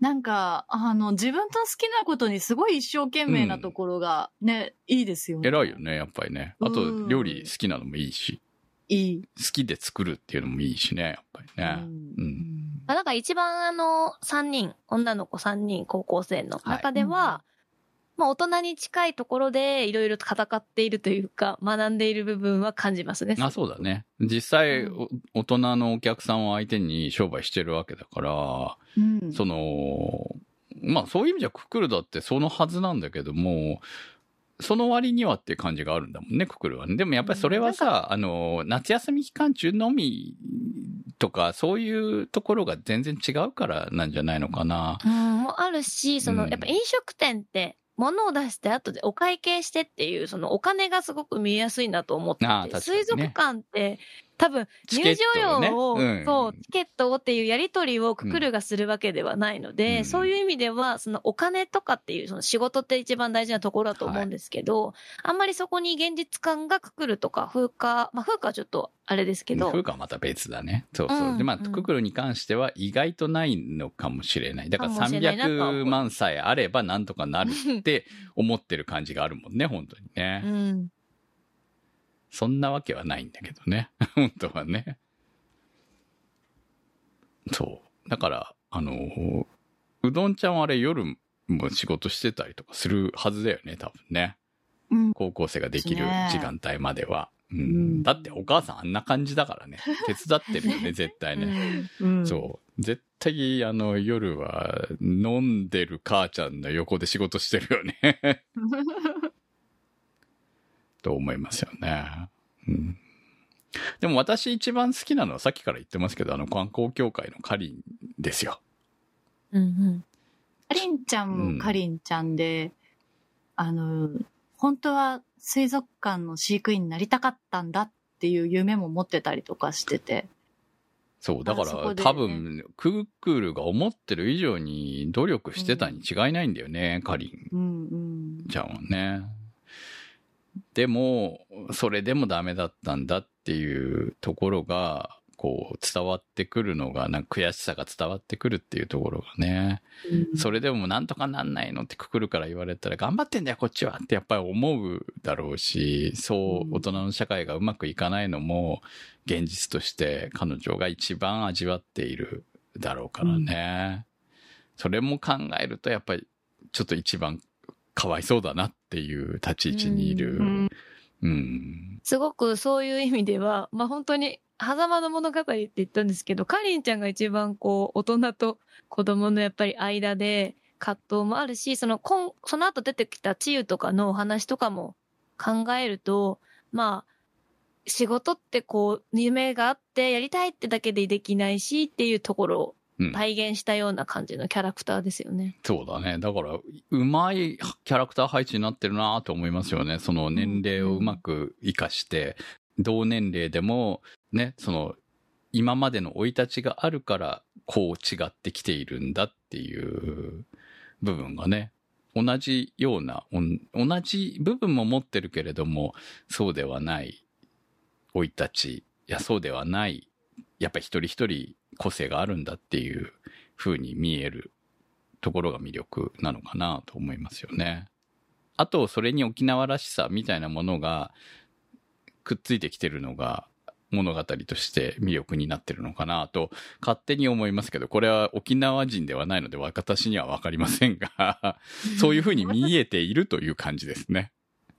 [SPEAKER 4] なんか、あの、自分と好きなことにすごい一生懸命なところがね、いいですよね。
[SPEAKER 3] 偉いよね、やっぱりね。あと
[SPEAKER 4] う、ん
[SPEAKER 3] 料理好きなのもいいし、
[SPEAKER 4] いい。
[SPEAKER 3] 好きで作るっていうのもいいしね、やっぱりね。
[SPEAKER 4] うん
[SPEAKER 3] うん
[SPEAKER 5] まあ、なんか一番あの、三人、女の子三人、高校生の中では、まあ大人に近いところでいろいろと戦っているというか、学んでいる部分は感じますね。
[SPEAKER 3] あ、そうだね。実際、
[SPEAKER 5] うん
[SPEAKER 3] お大人のお客さんを相手に商売してるわけだから、
[SPEAKER 4] うん。
[SPEAKER 3] その、まあそういう意味じゃククルだってそのはずなんだけども、その割にはっていう感じがあるんだもんね、ククルはね。でもやっぱりそれはさ、あの、夏休み期間中のみとか、そういうところが全然違うからなんじゃないのかな。
[SPEAKER 5] うん、もあるし、その、
[SPEAKER 3] うん
[SPEAKER 5] やっぱ飲食店って、物を出して後でお会計してっていう、そのお金がすごく見えやすいなと思ってて、
[SPEAKER 3] ね。
[SPEAKER 5] 水族館って多分入場
[SPEAKER 3] トをね
[SPEAKER 5] 料を、
[SPEAKER 3] うん
[SPEAKER 5] そう、チケットをっていうやり取りをククルがするわけではないので、
[SPEAKER 3] うん
[SPEAKER 5] そういう意味では、そのお金とかっていう、その仕事って一番大事なところだと思うんですけど、あんまりそこに現実感がククルとか風化、まあ風化はちょっとあれですけど、
[SPEAKER 3] 風花はまた別だね。そうそう。
[SPEAKER 5] うん
[SPEAKER 3] で、まあ、
[SPEAKER 5] うん
[SPEAKER 3] ククルに関しては意外とないのかもしれない。だから
[SPEAKER 5] かもしれないなとは思
[SPEAKER 3] 300
[SPEAKER 5] う
[SPEAKER 3] 万さえあればなんとかなるって思ってる感じがあるもんね、本当にね。
[SPEAKER 5] うん。
[SPEAKER 3] そんなわけはないんだけどね。本当はね。そう。だから、あの、うどんちゃんはあれ夜も仕事してたりとかするはずだよね、多分ね。
[SPEAKER 4] うん。
[SPEAKER 3] 高校生ができる時間帯までは。うん
[SPEAKER 4] ん
[SPEAKER 3] だってお母さんあんな感じだからね。手伝ってるよね、絶対ね。
[SPEAKER 4] うん。
[SPEAKER 3] そう。絶対、あの、夜は飲んでる母ちゃんの横で仕事してるよね。と思いますよね。うん。でも私一番好きなのはさっきから言ってますけど、あの観光協会のカリンですよ。
[SPEAKER 5] うんうん。
[SPEAKER 4] かりんちゃんもかりんちゃんで、あの、本当は水族館の飼育員になりたかったんだっていう夢も持ってたりとかしてて。
[SPEAKER 3] そう、だから
[SPEAKER 4] あそこで
[SPEAKER 3] 多分、クックールが思ってる以上に努力してたに違いないんだよね、カリン
[SPEAKER 4] うんうん。
[SPEAKER 3] ちゃんはね。でも、それでもダメだったんだっていうところが、こう伝わってくるのが、なんか悔しさが伝わってくるっていうところがね。それでもなんとかなんないのってくくるから言われたら、頑張ってんだよ、こっちはってやっぱり思うだろうし、そうう、
[SPEAKER 4] ん
[SPEAKER 3] 大人の社会がうまくいかないのも、現実として彼女が一番味わっているだろうからね。それも考えると、やっぱり、ちょっと一番かわいそうだなっていう立ち位置にいる。
[SPEAKER 4] うん
[SPEAKER 3] うん。
[SPEAKER 5] すごくそういう意味では、まあ本当に、狭間の物語って言ったんですけど、かりんちゃんが一番こう、大人と子供のやっぱり間で葛藤もあるし、その、こんその後出てきた治癒とかのお話とかも考えると、まあ、仕事ってこう、夢があってやりたいってだけでできないしっていうところ体現したような感じのキャラクターですよね。
[SPEAKER 3] そうだね。だから、うまいキャラクター配置になってるなと思いますよね。その年齢をうまく活かして、同年齢でも、ね、その、今までの生い立ちがあるから、こう違ってきているんだっていう部分がね、同じような、同じ部分も持ってるけれども、そうではない生い立ち、いや、そうではない、やっぱり一人一人個性があるんだっていう風に見えるところが魅力なのかなと思いますよね。あと、それに沖縄らしさみたいなものがくっついてきてるのが物語として魅力になってるのかなと勝手に思いますけど、これは沖縄人ではないので私にはわかりませんが、そういう風に見えているという感じですね。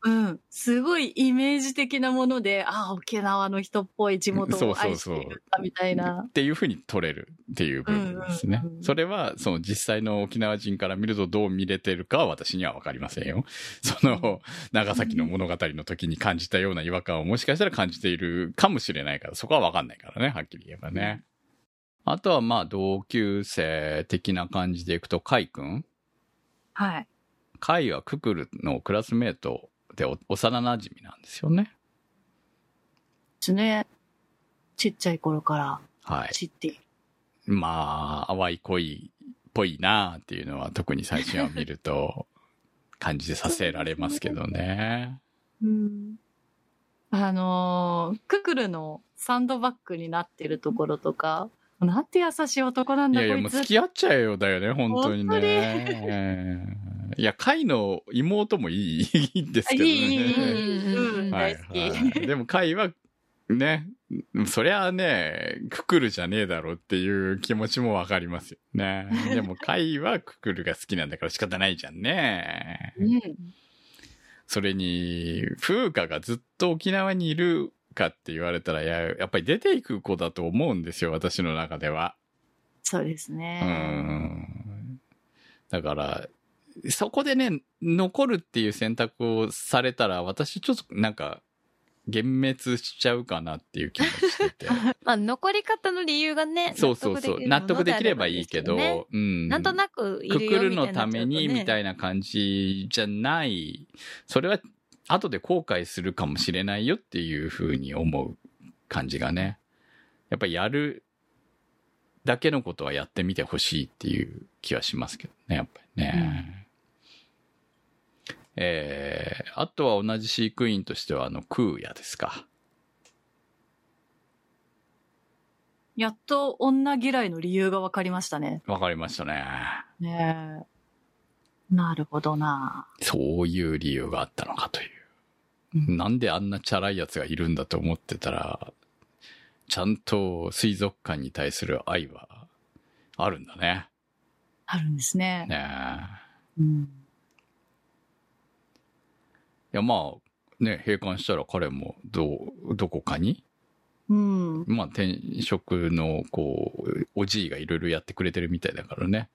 [SPEAKER 4] うん。すごいイメージ的なもので、ああ、沖縄の人っぽい地元を愛しているみたいな
[SPEAKER 3] っ。ていう風に取れるっていう部分ですね
[SPEAKER 4] うんうんう。ん
[SPEAKER 3] それは、その実際の沖縄人から見るとどう見れてるかは私にはわかりませんよ。その、長崎の物語の時に感じたような違和感をもしかしたら感じているかもしれないから、そこはわかんないからね、はっきり言えばね。あとはまあ同級生的な感じでいくと、カイ君
[SPEAKER 4] はい。
[SPEAKER 3] カイはククルのクラスメートでお幼馴染なんですよね。
[SPEAKER 4] ですね。ちっちゃい頃から
[SPEAKER 3] はい。
[SPEAKER 4] 知っている。
[SPEAKER 3] まあ、淡い恋っぽいなっていうのは特に最新話を見ると 感じさせられますけどね。
[SPEAKER 4] うん。あのーククルのサンドバッグになってるところとか、なんて優しい男なんだ
[SPEAKER 3] いやいや、もう。付き合っちゃえよだよね、本当にね。いや、カイの妹もいいいいんですけどね。
[SPEAKER 4] いいいいいい大好き。
[SPEAKER 3] はい、でも、カイは、ね、そりゃあね、ククルじゃねえだろっていう気持ちもわかりますよね。でも、カイはククルが好きなんだから仕方ないじゃんね。
[SPEAKER 4] うん。
[SPEAKER 3] それに、風花がずっと沖縄にいるかって言われたら、ややっぱり出ていく子だと思うんですよ、私の中では。
[SPEAKER 4] そうです
[SPEAKER 3] う
[SPEAKER 4] ね。
[SPEAKER 3] ん。だから、そこでね、残るっていう選択をされたら、私ちょっとなんか、幻滅しちゃうかなっていう気もしてて。
[SPEAKER 5] まあ、残り方の理由がね、
[SPEAKER 3] そうそうそう。納得できればいいけど、
[SPEAKER 5] ね
[SPEAKER 3] うん。
[SPEAKER 5] なんとなくい
[SPEAKER 3] くくる
[SPEAKER 5] るよみたい
[SPEAKER 3] のためにみた
[SPEAKER 5] い
[SPEAKER 3] いな感じじゃない。それは後で後悔するかもしれないよっていうふうに思う感じがね。やっぱりやるだけのことはやってみてほしいっていう気はしますけどね、やっぱりね。えー、あとは同じ飼育員としてはあの、クーヤですか。
[SPEAKER 4] やっと女嫌いの理由が分かりましたね。
[SPEAKER 3] わかりましたね。
[SPEAKER 4] ねえ。なるほどな。
[SPEAKER 3] そういう理由があったのかという。
[SPEAKER 4] うん
[SPEAKER 3] なんであんなチャラいやつがいるんだと思ってたら、ちゃんと水族館に対する愛はあるんだね。
[SPEAKER 4] あるんですね。
[SPEAKER 3] ねえ。
[SPEAKER 4] うん。
[SPEAKER 3] いや、まあ、ね、閉館したら彼もどう、どこかに、
[SPEAKER 4] うん。
[SPEAKER 3] まあ転職の、こう、おじいがいろいろやってくれてるみたいだからね。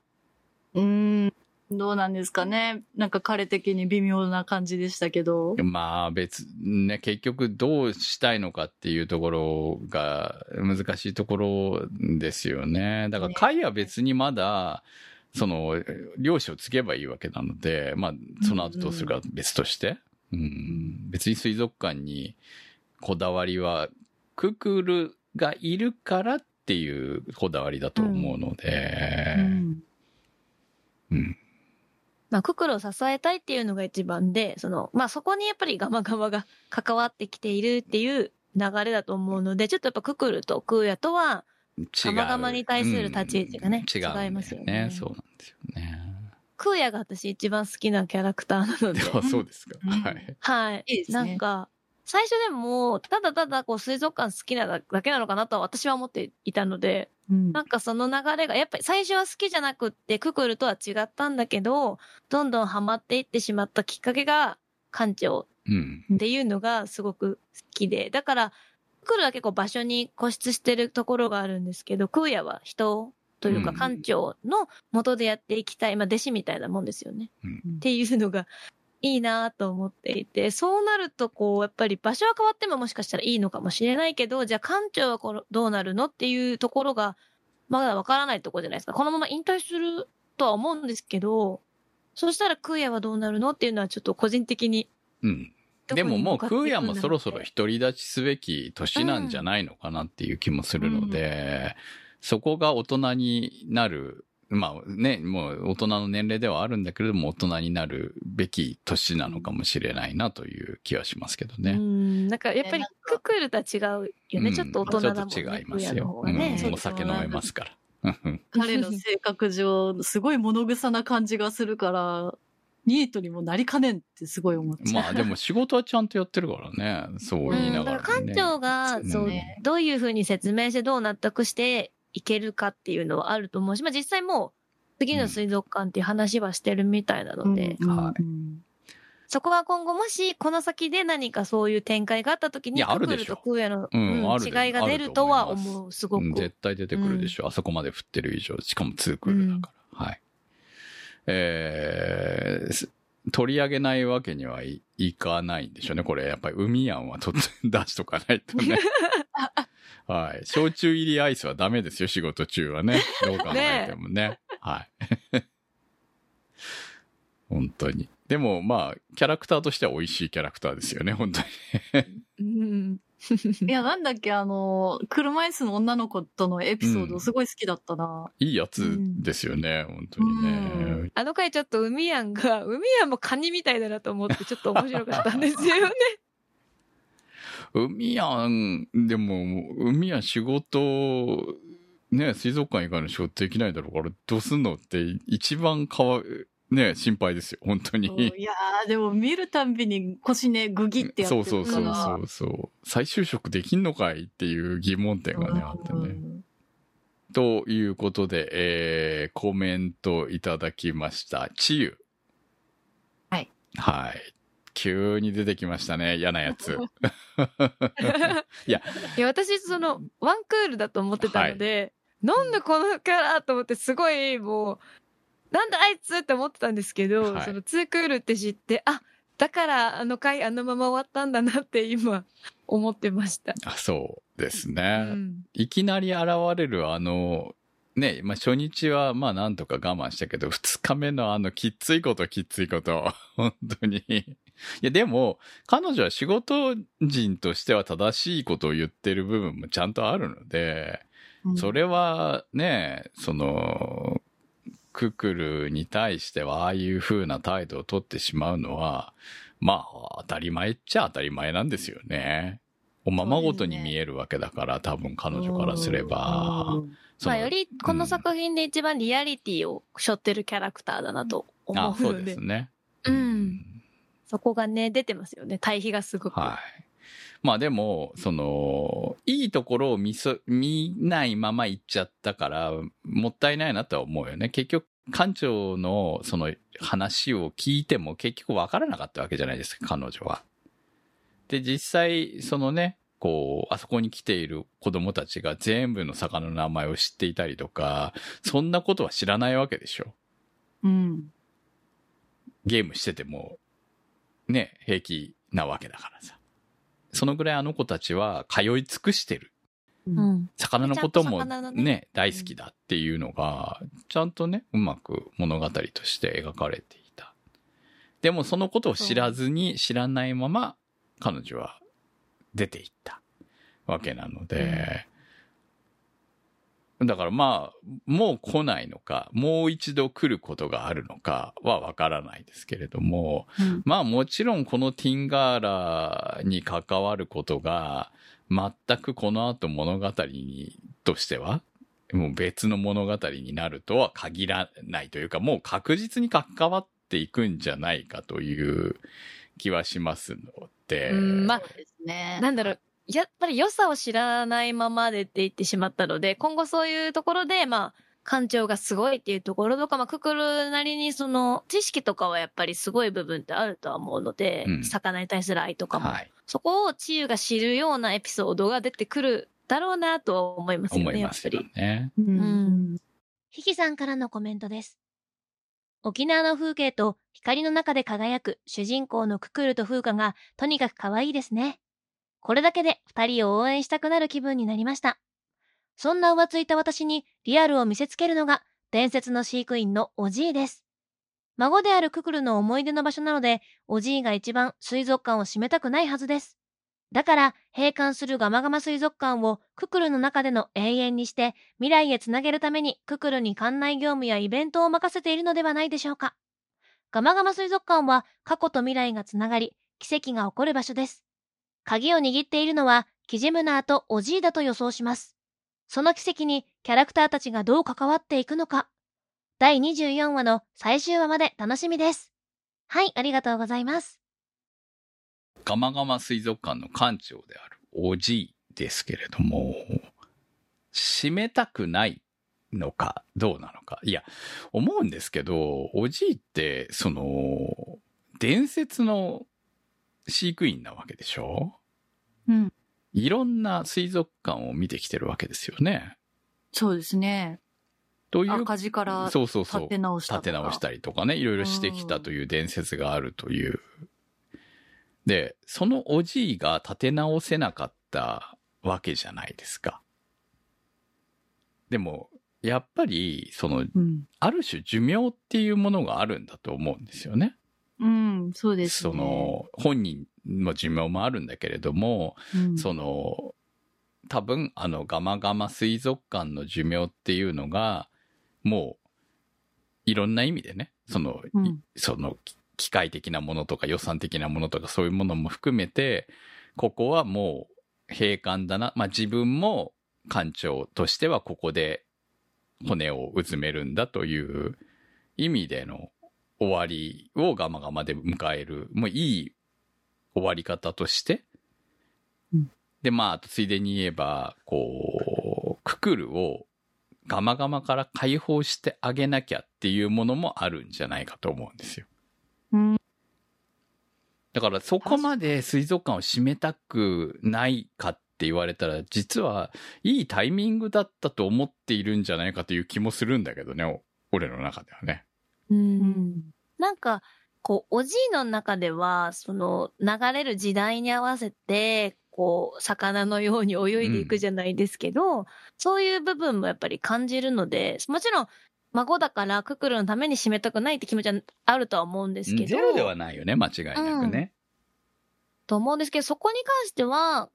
[SPEAKER 4] うん。どうなんですかね？なんか彼的に微妙な感じでしたけど。
[SPEAKER 3] まあ別、ね、結局どうしたいのかっていうところが難しいところですよね。だから
[SPEAKER 4] ね
[SPEAKER 3] 会は別にまだ、その、漁師をつけばいいわけなので、まあ、その後どうするか別として。うん、別に水族館にこだわりは、ククルがいるからっていうこだわりだと思うので、
[SPEAKER 4] うん。
[SPEAKER 3] うん
[SPEAKER 5] まあ、ククルを支えたいっていうのが一番で、その、まあ、そこにやっぱりガマガマが関わってきているっていう流れだと思うので、ちょっとやっぱククルとクーヤとは。ガマガマに対する立ち位置がね
[SPEAKER 3] うん違うんだ
[SPEAKER 5] 違いますよね
[SPEAKER 3] そうなんですよね。
[SPEAKER 5] クーヤが私一番好きなキャラクターなので、
[SPEAKER 3] あそうですか。
[SPEAKER 4] うん
[SPEAKER 3] はい。
[SPEAKER 5] はい。
[SPEAKER 4] いいですね
[SPEAKER 5] なんか、最初でも、ただただこう水族館好きなだけなのかなとは私は思っていたので、
[SPEAKER 4] うん
[SPEAKER 5] なんかその流れが、やっぱり最初は好きじゃなくって、ククルとは違ったんだけど、どんどんハマっていってしまったきっかけが、館長
[SPEAKER 3] うん。
[SPEAKER 5] っていうのがすごく好きで、だから、ククルは結構場所に固執してるところがあるんですけど、クーヤは人というか
[SPEAKER 3] うん
[SPEAKER 5] 館長の元でやっていきたい、まあ弟子みたいなもんですよね。
[SPEAKER 3] うん
[SPEAKER 5] っていうのがいいなと思っていて、そうなるとこう、やっぱり場所は変わってももしかしたらいいのかもしれないけど、じゃあ館長はこのどうなるのっていうところが、まだわからないところじゃないですか。このまま引退するとは思うんですけど、そうしたらクーヤはどうなるのっていうのはちょっと個人的に。
[SPEAKER 3] うん。でももう、クーヤもそろそろ独り立ちすべき年なんじゃないのかなっていう気もするので、そこが大人になる、まあね、もう大人の年齢ではあるんだけれども、大人になるべき年なのかもしれないなという気はしますけど
[SPEAKER 5] う
[SPEAKER 3] ね。
[SPEAKER 5] ん、なんかやっぱりククルとは違うよね。
[SPEAKER 3] うん
[SPEAKER 5] ちょっと大人だもんね。
[SPEAKER 3] ちょっと違いますよ。
[SPEAKER 5] がね。
[SPEAKER 3] うんお酒飲めますから。うん
[SPEAKER 4] 彼の性格上、すごい物臭な感じがするから、ニートにもなりかねんってすごい思っちゃう。
[SPEAKER 3] まあでも仕事はちゃんとやってるからね。そう言いながら、
[SPEAKER 5] だから
[SPEAKER 3] ね。
[SPEAKER 5] 館長が、
[SPEAKER 3] うん
[SPEAKER 5] そう
[SPEAKER 4] ね、
[SPEAKER 5] どういうふうに説明してどう納得していけるかっていうのはあると思うし、まあ実際もう、次の水族館っていう話はしてるみたいなので、
[SPEAKER 4] うん
[SPEAKER 3] はい
[SPEAKER 4] うん
[SPEAKER 5] そこは今後もし、この先で何かそういう展開があった時
[SPEAKER 3] い
[SPEAKER 5] に、
[SPEAKER 3] やあるでしょ
[SPEAKER 5] ククルとクーヤの、
[SPEAKER 3] うん
[SPEAKER 5] うん
[SPEAKER 3] あるで
[SPEAKER 5] 違いが出るとは
[SPEAKER 3] 思
[SPEAKER 5] う、すごく。
[SPEAKER 3] うん絶対出てくるでしょ。あそこまで振ってる以上。しかもツークールだから。はい。えーす取り上げないわけにはい、いかないんでしょうね。これ、やっぱり海案はと出しとかないとね。はい。焼酎入りアイスはダメですよ、仕事中はね。どう考えてもね。はい。本当に。でも、まあ、キャラクターとしては美味しいキャラクターですよね、本当に。
[SPEAKER 5] うん。
[SPEAKER 4] いや、なんだっけ、あの、車椅子の女の子とのエピソー
[SPEAKER 3] うん
[SPEAKER 4] ドすごい好きだったな。
[SPEAKER 3] いいやつですよね、本当にね。
[SPEAKER 5] あの回ちょっと海やんが、海やんもカニみたいだなと思ってちょっと面白かったんですよね。
[SPEAKER 3] 海やん、でも、海やん仕事、ね、水族館以外の仕事できないだろうから、どうすんのって一番かわ、ね、心配ですよ、本当に。
[SPEAKER 4] いやー、でも見るたんびに腰ね、グギってやって
[SPEAKER 3] そう
[SPEAKER 4] るから。
[SPEAKER 3] そうそうそうそう。再就職できんのかいっていう疑問点がね、あってね。
[SPEAKER 4] うん
[SPEAKER 3] ということで、えー、コメントいただきました。ちゆ。
[SPEAKER 4] はい。
[SPEAKER 3] はい。急に出てきましたね、嫌なやつ。
[SPEAKER 5] いや、私、その、ワンクールだと思ってたので、なんでこのキャラと思って、すごい、もう、なんだあいつって思ってたんですけど、
[SPEAKER 3] はい
[SPEAKER 5] そのツークールって知って、あ、だからあの回あのまま終わったんだなって今思ってました。
[SPEAKER 3] あそうです
[SPEAKER 5] う
[SPEAKER 3] ね。
[SPEAKER 5] ん。
[SPEAKER 3] いきなり現れるあの、ね、まあ、初日はまあなんとか我慢したけど、二日目のあのきっついこときっついこと、本当に。いやでも、彼女は仕事人としては正しいことを言ってる部分もちゃんとあるので、それはね、その、ククルに対してはああいう風な態度を取ってしまうのは、まあ当たり前っちゃ当たり前なんですよね。おままごとに見えるわけだから、多分彼女からすれば。
[SPEAKER 5] まあよりこの作品で一番リアリティを背負ってるキャラクターだなと思
[SPEAKER 3] あ、そう
[SPEAKER 5] うので、
[SPEAKER 3] ですね。
[SPEAKER 5] うん。そこがね、出てますよね。対比がすごく。
[SPEAKER 3] はい。まあでも、その、いいところを見そ、見ないまま行っちゃったから、もったいないなとは思うよね。結局、館長のその話を聞いても結局分からなかったわけじゃないですか、彼女は。で、実際、そのね、こう、あそこに来ている子供たちが全部の魚の名前を知っていたりとか、そんなことは知らないわけでしょ。
[SPEAKER 4] うん。
[SPEAKER 3] ゲームしてても、ね、平気なわけだからさ。そのぐらいあの子たちは通い尽くしてる。
[SPEAKER 5] うん。
[SPEAKER 3] 魚のこともね
[SPEAKER 5] ね
[SPEAKER 3] 大好きだっていうのが、ちゃんとね、うまく物語として描かれていた。でもそのことを知らずに、知らないまま、彼女は出ていったわけなので、だからまあ、もう来ないのか、もう一度来ることがあるのかはわからないですけれども、
[SPEAKER 4] うん
[SPEAKER 3] まあもちろんこのティンガーラに関わることが全くこの後物語にとしてはもう別の物語になるとは限らないというかもう確実に関わっていくんじゃないかという気はしますので。
[SPEAKER 5] うんまあ
[SPEAKER 4] ね。
[SPEAKER 5] なんだろう、やっぱり良さを知らないまま出ていってしまったので、今後そういうところで、まあ、館長がすごいっていうところとか、まあ、くくるなりにその、知識とかはやっぱりすごい部分ってあるとは思うので、
[SPEAKER 3] うん
[SPEAKER 5] 魚に対する愛とかも。
[SPEAKER 3] はい。
[SPEAKER 5] そこを治癒が知るようなエピソードが出てくるだろうなとは思いますよね、
[SPEAKER 3] 思います
[SPEAKER 5] やっぱり。
[SPEAKER 3] よね。
[SPEAKER 4] う
[SPEAKER 5] うん
[SPEAKER 4] ん。
[SPEAKER 2] ひきさんからのコメントです。沖縄の風景と光の中で輝く主人公のククルと風花がとにかく可愛いですね。これだけで二人を応援したくなる気分になりました。そんな浮ついた私にリアルを見せつけるのが伝説の飼育員のおじいです。孫であるククルの思い出の場所なので、おじいが一番水族館を閉めたくないはずです。だから、閉館するガマガマ水族館をククルの中での永遠にして、未来へつなげるためにククルに館内業務やイベントを任せているのではないでしょうか。ガマガマ水族館は過去と未来がつながり、奇跡が起こる場所です。鍵を握っているのはキジムナーとオジーだと予想します。その奇跡にキャラクターたちがどう関わっていくのか。第24話の最終話まで楽しみです。はい、ありがとうございます。
[SPEAKER 3] ガマガマ水族館の館長であるおじいですけれども、閉めたくないのかどうなのか。いや、思うんですけど、おじいって、その、伝説の飼育員なわけでしょ？
[SPEAKER 4] うん。
[SPEAKER 3] いろんな水族館を見てきてるわけですよね。
[SPEAKER 4] そうですね。
[SPEAKER 3] という、
[SPEAKER 4] 赤字から
[SPEAKER 3] そうそうそう。
[SPEAKER 4] 立て直したとか。
[SPEAKER 3] 立て直したりとかね、いろいろしてきたという伝説があるという。で、そのおじいが立て直せなかったわけじゃないですか。でも、やっぱり、その、
[SPEAKER 4] うん。
[SPEAKER 3] ある種寿命っていうものがあるんだと思うんですよね。
[SPEAKER 4] うん、そうですね。
[SPEAKER 3] その、本人の寿命もあるんだけれども、
[SPEAKER 4] うん、
[SPEAKER 3] その、多分、あの、ガマガマ水族館の寿命っていうのが、もう、いろんな意味でね、その、
[SPEAKER 4] うん
[SPEAKER 3] いその、き機械的なものとか予算的なものとかそういうものも含めて、ここはもう閉館だな。まあ自分も館長としてはここで骨をうずめるんだという意味での終わりをガマガマで迎える、もういい終わり方として、
[SPEAKER 4] うん
[SPEAKER 3] で、まあ、ついでに言えば、こう、ククルをガマガマから解放してあげなきゃっていうものもあるんじゃないかと思うんですよ。
[SPEAKER 4] うん。
[SPEAKER 3] だからそこまで水族館を閉めたくないかって言われたら、実はいいタイミングだったと思っているんじゃないかという気もするんだけどね、お俺の中ではね。
[SPEAKER 5] うん。なんか、こう、おじいの中では、その、流れる時代に合わせて、こう、魚のように泳いでいくじゃないですけど、そういう部分もやっぱり感じるので、もちろん、孫だからククルのために締めたくないって気持ちはあるとは思うんですけど。
[SPEAKER 3] ゼロではないよね、間違いなくね。
[SPEAKER 5] と思うんですけど、そこに関しては、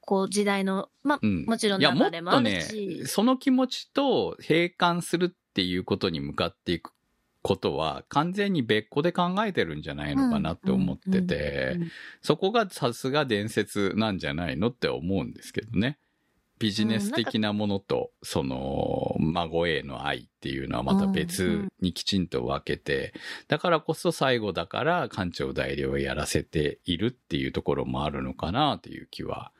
[SPEAKER 5] こう、時代の、まあ、
[SPEAKER 3] うん。
[SPEAKER 5] もちろん流れもある
[SPEAKER 3] とね
[SPEAKER 5] し、、
[SPEAKER 3] その気持ちと閉館するっていうことに向かっていくことは、完全に別個で考えてるんじゃないのかなって思ってて、そこがさすが伝説なんじゃないのって思うんですけどね。ビジネス的なものと、その、孫への愛っていうのはまた別にきちんと分けて、だからこそ最後だから館長代理をやらせているっていうところもあるのかなっていう気は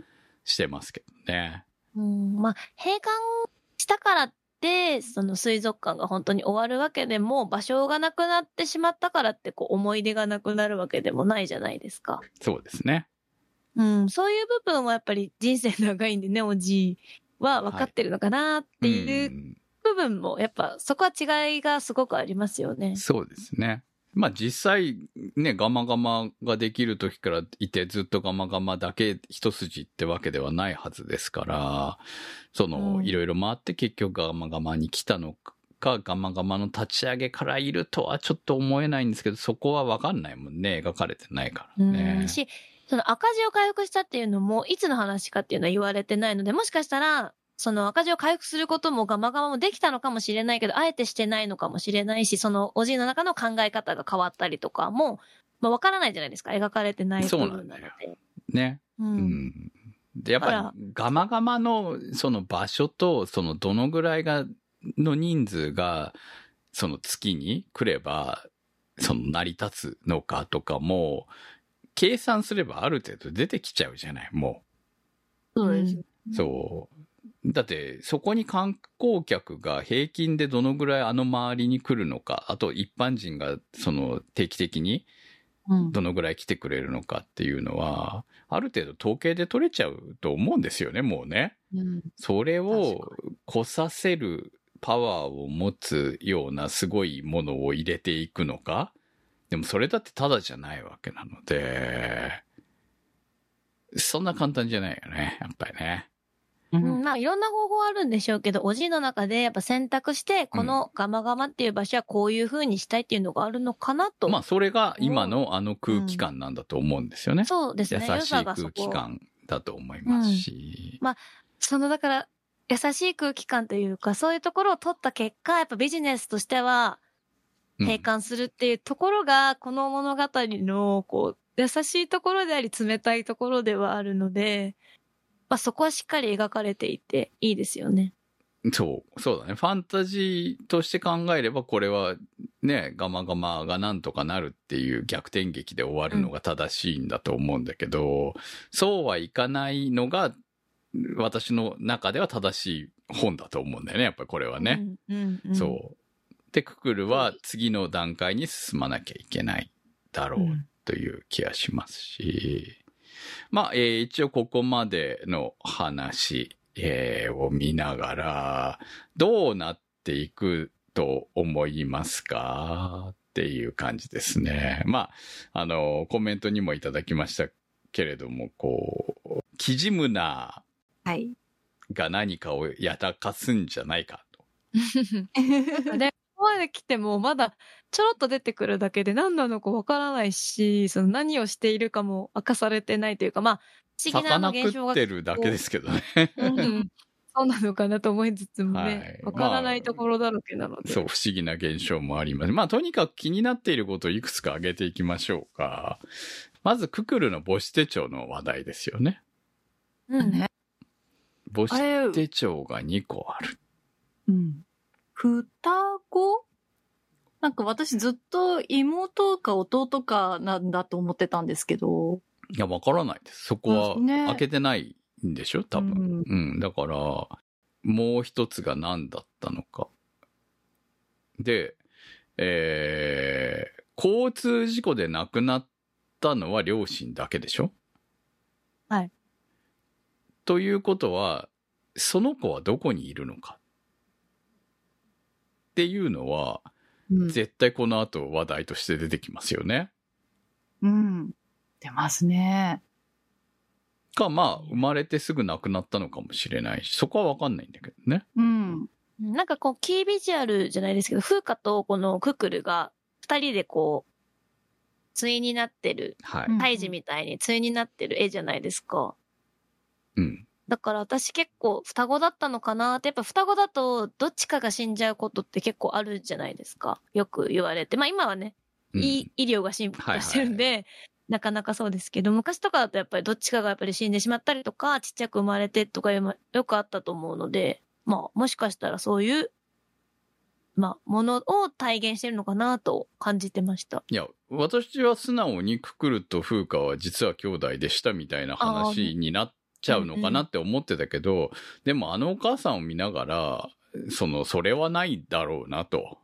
[SPEAKER 3] してますけどね。
[SPEAKER 5] うん、まあ、閉館したからって、その水族館が本当に終わるわけでも、場所がなくなってしまったからって、こう、思い出がなくなるわけでもないじゃないですか。
[SPEAKER 3] そうですね。
[SPEAKER 5] うん、そういう部分はやっぱり人生長いんでね、おじいは分かってるのかなっていううん部分も、やっぱそこは違いがすごくありますよね。
[SPEAKER 3] そうですね。まあ実際ね、ガマガマができる時からいてずっとガマガマだけ一筋ってわけではないはずですから、その、
[SPEAKER 5] うん
[SPEAKER 3] いろいろ回って結局ガマガマに来たのか、ガマガマの立ち上げからいるとはちょっと思えないんですけど、そこはわかんないもんね。描かれてないからね
[SPEAKER 5] その赤字を回復したっていうのも、いつの話かっていうのは言われてないので、もしかしたら、その赤字を回復することもガマガマもできたのかもしれないけど、あえてしてないのかもしれないし、そのおじいの中の考え方が変わったりとかも、まあわからないじゃないですか。描かれてない部
[SPEAKER 3] そう
[SPEAKER 5] 分なの
[SPEAKER 3] なんだよ
[SPEAKER 5] で。
[SPEAKER 3] ね。
[SPEAKER 5] う。
[SPEAKER 3] うんん。で、やっぱり、ガマガマの、その場所と、そのどのぐらいが、の人数が、その月に来れば、その成り立つのかとかも、計算すればある程度出てきちゃうじゃない、も
[SPEAKER 4] そうです。
[SPEAKER 3] う。そう。だって、そこに観光客が平均でどのぐらいあの周りに来るのか、あと一般人がその定期的に
[SPEAKER 4] うん。
[SPEAKER 3] どのぐらい来てくれるのかっていうのは、ある程度統計で取れちゃうと思うんですよね、もうね。
[SPEAKER 4] うん。
[SPEAKER 3] それを来させるパワーを持つようなすごいものを入れていくのか。でもそれだってただじゃないわけなので、そんな簡単じゃないよね、やっぱりね。
[SPEAKER 5] うん、まあいろんな方法あるんでしょうけど、おじいの中でやっぱ選択して、このガマガマっていう場所はこういう風にしたいっていうのがあるのかなと。
[SPEAKER 3] まあそれが今のあの空気感なんだと思うんですよね。
[SPEAKER 5] そうですね。
[SPEAKER 3] 優しい空気感だと思いますし。
[SPEAKER 5] そのだから、優しい空気感というか、そういうところを取った結果、やっぱビジネスとしては、
[SPEAKER 3] うん
[SPEAKER 5] 閉館するっていうところが、この物語の、こう、優しいところであり、冷たいところではあるので、まあそこはしっかり描かれていて、いいですよね。
[SPEAKER 3] そう、そうだね。ファンタジーとして考えれば、これはね、ガマガマがなんとかなるっていう逆転劇で終わるのが正しいんだと思うんだけど、そうはいかないのが、私の中では正しい本だと思うんだよね、やっぱりこれはね。
[SPEAKER 5] うん。うん、うん。
[SPEAKER 3] そう。で、ククルは次の段階に進まなきゃいけないだろうという気がしますし、まあ、えー一応ここまでの話、えーを見ながら、どうなっていくと思いますか？っていう感じですね。まあ、あの、コメントにもいただきましたけれども、こう、キジムナ
[SPEAKER 4] はい。
[SPEAKER 3] が何かをやたかすんじゃないかと。
[SPEAKER 5] で、ここまで来ても、まだちょろっと出てくるだけで何なのかわからないし、その何をしているかも明かされてないというか、まあ、不思議なあの
[SPEAKER 3] 魚
[SPEAKER 5] 現象が。
[SPEAKER 3] 食ってるだけですけどね。
[SPEAKER 5] うんそうなのかなと思いつつもね、
[SPEAKER 3] はい
[SPEAKER 5] わからないところだらけなので。
[SPEAKER 3] そう、不思議な現象もあります。まあ、とにかく気になっていることをいくつか挙げていきましょうか。まず、ククルの母子手帳の話題ですよね。
[SPEAKER 5] うん。
[SPEAKER 4] ね。
[SPEAKER 3] 母子手帳が2個ある。
[SPEAKER 4] うん。双子？なんか私ずっと妹か弟かなんだと思ってたんですけど。
[SPEAKER 3] いや、わからないです。そこは
[SPEAKER 4] うんね
[SPEAKER 3] 開けてないんでしょ？多分。うん、だから、もう一つが何だったのか。で、えー、交通事故で亡くなったのは両親だけでしょ？
[SPEAKER 5] はい。
[SPEAKER 3] ということは、その子はどこにいるのかっていうのは、
[SPEAKER 4] うん。
[SPEAKER 3] 絶対この後話題として出てきますよね。
[SPEAKER 4] うん。出ますね。
[SPEAKER 3] か、まあ、生まれてすぐ亡くなったのかもしれないし、そこはわかんないんだけどね。
[SPEAKER 4] うん。
[SPEAKER 5] なんかこう、キービジュアルじゃないですけど、風花とこのククルが、二人でこう、対になってる、
[SPEAKER 3] はい。
[SPEAKER 4] うん
[SPEAKER 5] タイジみたいに対になってる絵じゃないですか。
[SPEAKER 3] うん。
[SPEAKER 5] だから私結構双子だったのかなって、やっぱ双子だとどっちかが死んじゃうことって結構あるじゃないですか。よく言われて。まあ今はね、
[SPEAKER 3] うん
[SPEAKER 5] いい医療が進歩してるんで、なかなかそうですけど、昔とかだとやっぱりどっちかがやっぱり死んでしまったりとか、ちっちゃく生まれてとかよくあったと思うので、まあもしかしたらそういう、まあものを体現してるのかなと感じてました。
[SPEAKER 3] いや、私は素直にククルと風花は実は兄弟でしたみたいな話になっちゃうのかなって思ってたけど、でもあのお母さんを見ながら、その、それはないだろうなと、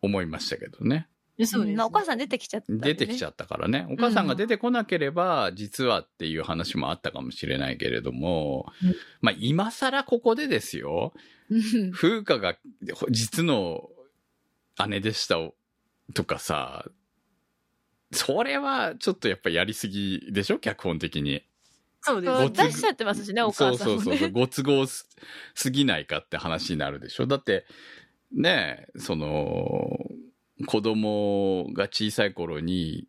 [SPEAKER 3] 思いましたけどね。
[SPEAKER 4] そうです、
[SPEAKER 5] んお母さん出てきちゃったね、
[SPEAKER 3] 出てきちゃったからね。お母さんが出てこなければ、実はっていう話もあったかもしれないけれども、
[SPEAKER 4] うん。
[SPEAKER 3] まあ今更ここでですよ、
[SPEAKER 5] うん。
[SPEAKER 3] 風花が実の姉でしたとかさ、それはちょっとやっぱやりすぎでしょ？脚本的に。
[SPEAKER 4] そうです
[SPEAKER 5] 出しちゃってますしね、お母さんも、ね。
[SPEAKER 3] そうそうそう。ご都合すすぎないかって話になるでしょ？だって、ねえ、その、子供が小さい頃に、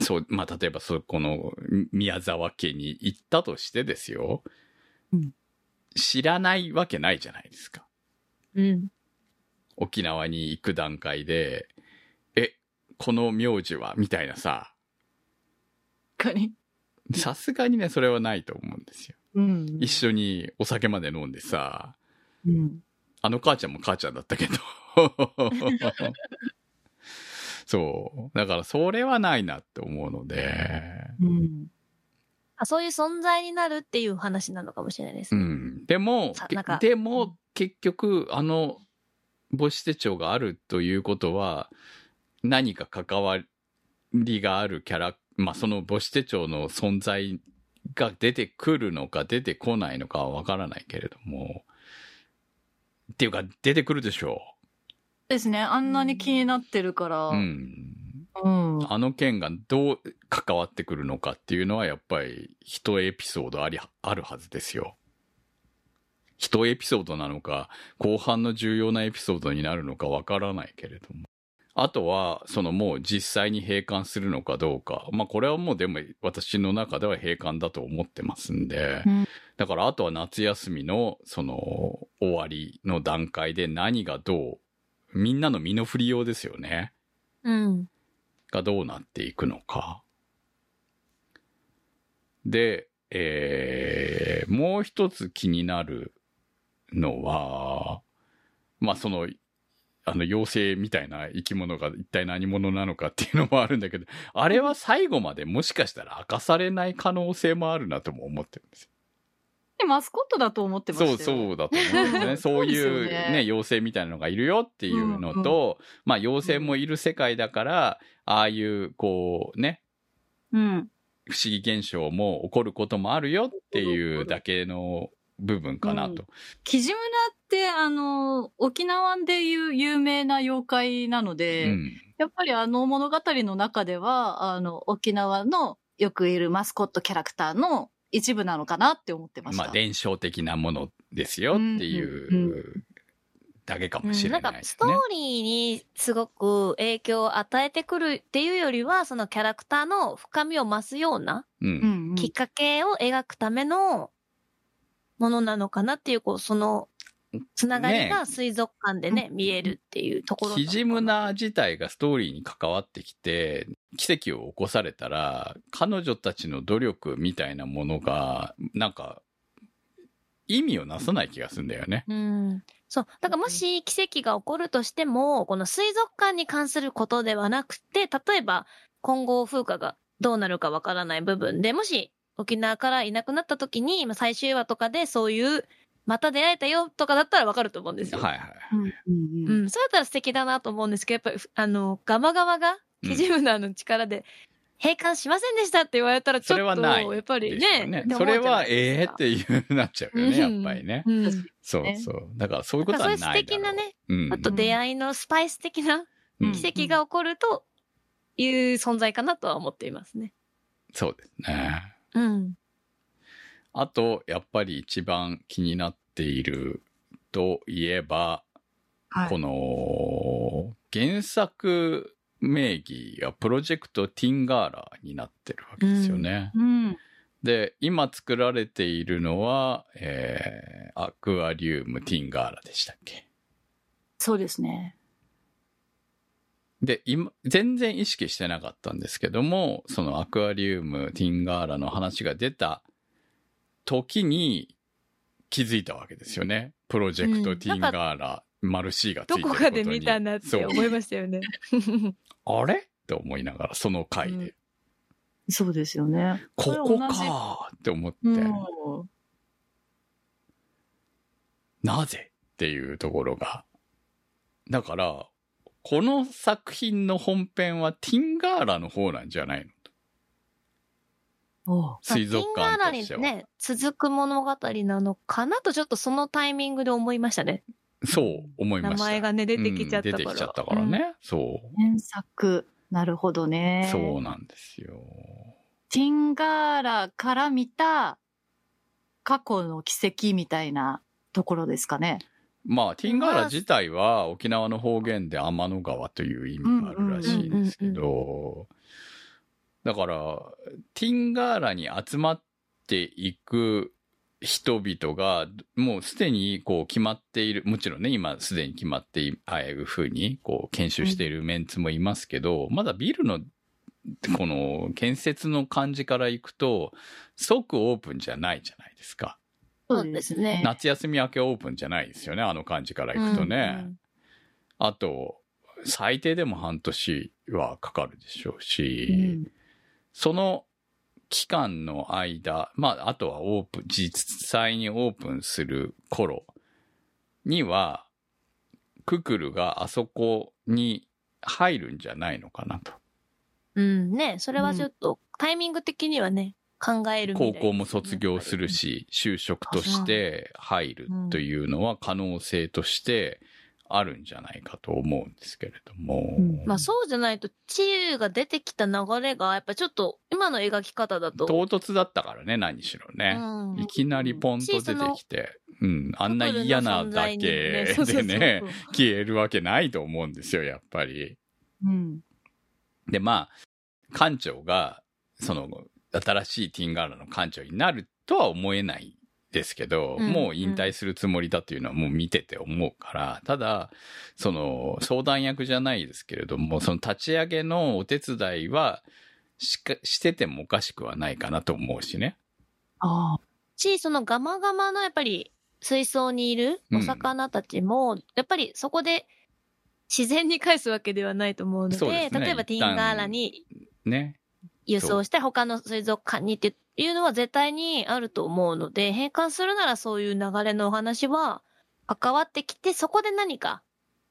[SPEAKER 3] そう、まあ、例えばそこの宮沢家に行ったとしてですよ。
[SPEAKER 4] うん
[SPEAKER 3] 知らないわけないじゃないですか。
[SPEAKER 5] うん。
[SPEAKER 3] 沖縄に行く段階で、え、この名字は？みたいなさ、
[SPEAKER 4] 確かに。
[SPEAKER 3] さすがにね、それはないと思うんですよ。
[SPEAKER 4] うん。
[SPEAKER 3] 一緒にお酒まで飲んでさ、
[SPEAKER 4] うん。
[SPEAKER 3] あの母ちゃんも母ちゃんだったけど。そう。だからそれはないなって思うので。
[SPEAKER 4] うん。
[SPEAKER 5] あそういう存在になるっていう話なのかもしれないです
[SPEAKER 3] う
[SPEAKER 5] ね。
[SPEAKER 3] ん。でも
[SPEAKER 5] さ、なんか
[SPEAKER 3] でも結局あの母子手帳があるということは何か関わりがあるキャラ、まあその母子手帳の存在が出てくるのか出てこないのかはわからないけれども。っていうか出てくるでしょ
[SPEAKER 4] ですね。あんなに気になってるから。
[SPEAKER 3] う。うん。
[SPEAKER 4] うん。
[SPEAKER 3] あの件がどう関わってくるのかっていうのはやっぱり一エピソードあり、あるはずですよ。一エピソードなのか、後半の重要なエピソードになるのかわからないけれども。あとは、そのもう実際に閉館するのかどうか。まあこれはもうでも私の中では閉館だと思ってますんで。
[SPEAKER 4] うん
[SPEAKER 3] だからあとは夏休みのその終わりの段階で何がどう、みんなの身の振りようですよね。
[SPEAKER 5] うん。
[SPEAKER 3] がどうなっていくのか。で、えー、もう一つ気になるのは、まあその、あの妖精みたいな生き物が一体何者なのかっていうのもあるんだけど、あれは最後までもしかしたら明かされない可能性もあるなとも思ってるんですよ。
[SPEAKER 4] でマスコットだと思ってました
[SPEAKER 3] そう
[SPEAKER 4] よ。
[SPEAKER 3] そうだと思う んですね。そういうね
[SPEAKER 4] ね
[SPEAKER 3] 妖精みたいなのがいるよっていうのと、まあ妖精もいる世界だから、ああいうこうね、
[SPEAKER 4] うん。
[SPEAKER 3] 不思議現象も起こることもあるよっていうだけの部分かなと。
[SPEAKER 4] キジムナあの、沖縄でいう有名な妖怪なの
[SPEAKER 3] う
[SPEAKER 4] で、
[SPEAKER 3] ん。
[SPEAKER 4] やっぱりあの物語の中では、あの、沖縄のよくいるマスコットキャラクターの一部なのかなって思ってました。
[SPEAKER 3] まあ伝承的なものですよっていう
[SPEAKER 4] うんうん
[SPEAKER 3] だけか
[SPEAKER 5] うん
[SPEAKER 3] もしれ
[SPEAKER 5] なんかスト
[SPEAKER 3] ないですね。
[SPEAKER 5] ーリーにすごく影響を与えてくるっていうよりは、そのキャラクターの深みを増すような
[SPEAKER 3] う。
[SPEAKER 4] うんんうん
[SPEAKER 5] きっかけを描くためのものなのかなっていう、こう、その、つながりが水族館でね、見えるっていうところ。
[SPEAKER 3] キジムナ自体がストーリーに関わってきて、奇跡を起こされたら、彼女たちの努力みたいなものが、なんか、意味をなさない気がするんだよね。
[SPEAKER 5] うん。そう。だからもし奇跡が起こるとしても、この水族館に関することではなくて、例えば今後風花がどうなるかわからない部分で、もし沖縄からいなくなった時に、まあ最終話とかでそういう、また出会えたよとかだったらわかると思うんですよ。
[SPEAKER 3] はいはい。
[SPEAKER 4] うんうん
[SPEAKER 5] う
[SPEAKER 4] うん
[SPEAKER 5] ん。そうやったら素敵だなと思うんですけど、やっぱり、あの、ガマガマが、キジムナーの力で閉館しませんでしたって言われたらちょっと、
[SPEAKER 3] それはない
[SPEAKER 5] やっぱり
[SPEAKER 3] ですよ
[SPEAKER 5] ね。
[SPEAKER 3] それは、ええ
[SPEAKER 5] え
[SPEAKER 3] っていうなっちゃうよね、やっぱりね。
[SPEAKER 5] うん。
[SPEAKER 3] そうそう。だからそういうこと
[SPEAKER 5] そういう素
[SPEAKER 3] はないだろう。
[SPEAKER 5] 敵なね、
[SPEAKER 3] うん。
[SPEAKER 5] あと出会いのスパイス的な
[SPEAKER 3] うん
[SPEAKER 5] 奇跡が起こるという存在かなとは思っていますね。
[SPEAKER 3] そうですね。
[SPEAKER 5] うん。
[SPEAKER 3] あと、やっぱり一番気になっているといえば、
[SPEAKER 4] はい
[SPEAKER 3] この、原作名義がプロジェクトティンガーラになってるわけですよね。
[SPEAKER 4] うん。
[SPEAKER 3] で、今作られているのは、えー、アクアリウムティンガーラでしたっけ？
[SPEAKER 4] そうですね。
[SPEAKER 3] で、今、全然意識してなかったんですけども、そのアクアリウムティンガーラの話が出た時に気づいたわけですよね。プロジェクトティンガーラ、マルシーがついて
[SPEAKER 5] ど
[SPEAKER 3] ることに。
[SPEAKER 5] こかで見たなって思いましたよね。
[SPEAKER 3] あれ？って思いながら、その回で。
[SPEAKER 4] うんそうですよね。
[SPEAKER 3] ここかーって思って、
[SPEAKER 4] うん。
[SPEAKER 3] なぜっていうところが。だから、この作品の本編はティンガーラの方なんじゃないの？水族
[SPEAKER 5] ティンガーラに
[SPEAKER 3] 館としては。
[SPEAKER 5] ね、続く物語なのかなとちょっとそのタイミングで思いましたね。
[SPEAKER 3] そう思いました。
[SPEAKER 5] 名前がね、出てきちゃったから。
[SPEAKER 3] うん出てきちゃったからね。そう。
[SPEAKER 4] 原作。なるほどね。
[SPEAKER 3] そうなんですよ。
[SPEAKER 4] ティンガーラから見た過去の奇跡みたいなところですかね。
[SPEAKER 3] まあ、ティンガーラ自体は沖縄の方言で天の川という意味があるらしいんですけど、だから、ティンガーラに集まっていく人々が、もうすでにこう決まっている、もちろんね、今すでに決まっていああいうふうにこう研修しているメンツもいますけど、まだビルのこの建設の感じからいくと、即オープンじゃないじゃないですか。
[SPEAKER 5] そうですね
[SPEAKER 3] 夏休み明けオープンじゃないですよね、あの感じからいくとね。
[SPEAKER 5] うん
[SPEAKER 3] あと、最低でも半年はかかるでしょう
[SPEAKER 4] う
[SPEAKER 3] し、
[SPEAKER 4] ん。
[SPEAKER 3] その期間の間、まあ、あとはオープン、実際にオープンする頃には、ククルがあそこに入るんじゃないのかなと。
[SPEAKER 5] うん、ね、それはちょっと、タイミング的にはね、考える未来
[SPEAKER 3] 高校も卒業するし、就職として入るというのは可能性としてあるんじゃないかと思うんですけれども。
[SPEAKER 4] うん
[SPEAKER 5] まあそうじゃないと、チユが出てきた流れが、やっぱちょっと、今の描き方だと。
[SPEAKER 3] 唐突だったからね、何しろね。
[SPEAKER 5] うん
[SPEAKER 3] いきなりポンと出てきて、うん、あんな嫌なだけでね、消えるわけないと思うんですよ、やっぱり。
[SPEAKER 4] うん。
[SPEAKER 3] で、まあ、館長が、その、新しいティンガーラの館長になるとは思えないですけど、
[SPEAKER 5] うん
[SPEAKER 3] もう引退するつもりだというのはもう見てて思うから、ただ、その、相談役じゃないですけれども、その立ち上げのお手伝いはしか、しててもおかしくはないかなと思うしね。
[SPEAKER 4] ああ。
[SPEAKER 5] し、そのガマガマのやっぱり水槽にいるお魚たちも、やっぱりそこで自然に返すわけではないと思うので、
[SPEAKER 3] ですね
[SPEAKER 5] 例えばティンガーラに
[SPEAKER 3] ね。
[SPEAKER 5] 輸送して他の水族館にっていうのは絶対にあると思うので、閉館するならそういう流れのお話は関わってきて、そこで何か、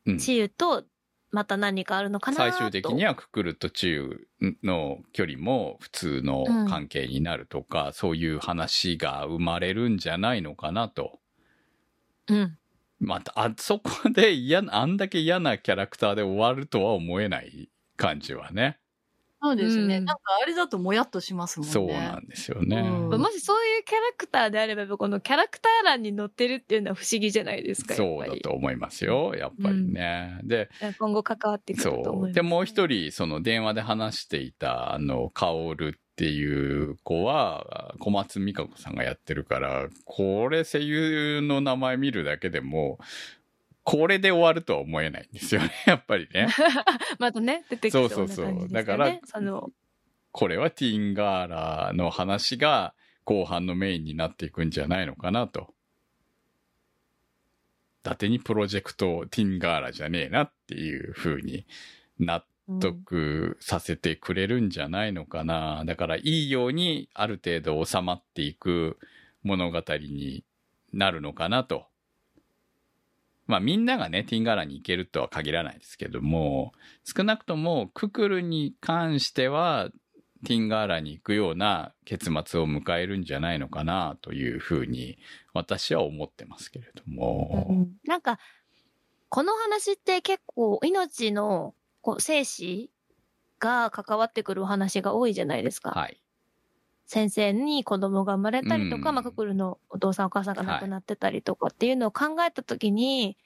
[SPEAKER 3] うん
[SPEAKER 5] チユとまた何かあるのかなと。
[SPEAKER 3] 最終的にはククルとチユの距離も普通の関係になるとか、そういう話が生まれるんじゃないのかなと。
[SPEAKER 5] うん。
[SPEAKER 3] また、あそこで嫌な、あんだけ嫌なキャラクターで終わるとは思えない感じはね。
[SPEAKER 4] そうですね。
[SPEAKER 5] うん
[SPEAKER 4] なんかあれだともやっとしますもんね。
[SPEAKER 3] そうなんですよね。
[SPEAKER 4] うん
[SPEAKER 5] もしそういうキャラクターであれば、このキャラクター欄に載ってるっていうのは不思議じゃないですか、や
[SPEAKER 3] そう。だと思いますよ。やっぱりね。で、
[SPEAKER 5] 今後関わってくると思います、
[SPEAKER 3] そう。で、もう一人、その電話で話していた、あの、カオルっていう子は、小松美香子さんがやってるから、これ声優の名前見るだけでも、これで終わるとは思えないんですよね、やっぱりね。
[SPEAKER 5] またね、出てきそうな
[SPEAKER 3] そうそう。だからこれはティンガーラの話が後半のメインになっていくんじゃないのかなと。伊達にプロジェクトティンガーラじゃねえなっていう風に納得させてくれるんじゃないのかな。だからいいようにある程度収まっていく物語になるのかなと。まあみんながね、ティンガーラに行けるとは限らないですけども、少なくともククルに関しては、ティンガーラに行くような結末を迎えるんじゃないのかなというふうに私は思ってますけれども。
[SPEAKER 5] なんか、この話って結構命のこう生死が関わってくるお話が多いじゃないですか。
[SPEAKER 3] はい。
[SPEAKER 5] 先生に子供が生まれたりとか、
[SPEAKER 3] うん。
[SPEAKER 5] まあ、ククルのお父さんお母さんが亡くなってたりとかっていうのを考えたときに、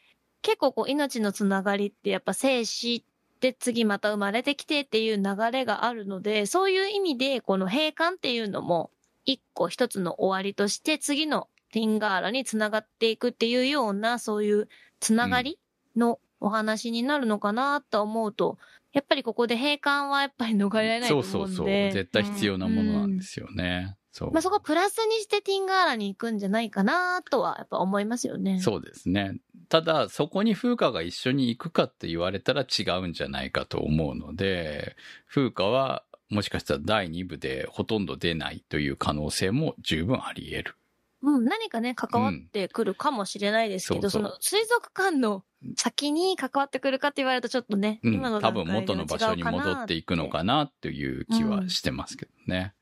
[SPEAKER 5] 結構こう命のつながりってやっぱ生死で次また生まれてきてっていう流れがあるので、そういう意味でこの閉館っていうのも一個一つの終わりとして次のティンガーラにつながっていくっていうようなそういうつながりのお話になるのかなと思うと、やっぱりここで閉館はやっぱり逃れられないと
[SPEAKER 3] そうそう
[SPEAKER 5] 思うんで。
[SPEAKER 3] そう。絶対必要なものなんですよね。そう。
[SPEAKER 5] まあ、そこはプラスにしてティンガーラに行くんじゃないかなとはやっぱ思いますよね。
[SPEAKER 3] そうですね。ただ、そこに風花が一緒に行くかって言われたら違うんじゃないかと思うので、風花はもしかしたら第2部でほとんど出ないという可能性も十分あり得る。
[SPEAKER 5] うん、何かね、関わってくるかもしれないですけど、
[SPEAKER 3] うんそうそう
[SPEAKER 5] その水族館の先に関わってくるかって言われるとちょっとね、
[SPEAKER 3] うん、
[SPEAKER 5] 今の
[SPEAKER 3] 多分
[SPEAKER 5] 段階では
[SPEAKER 3] 元の場所に戻っていくのかなっていう気はしてますけどね。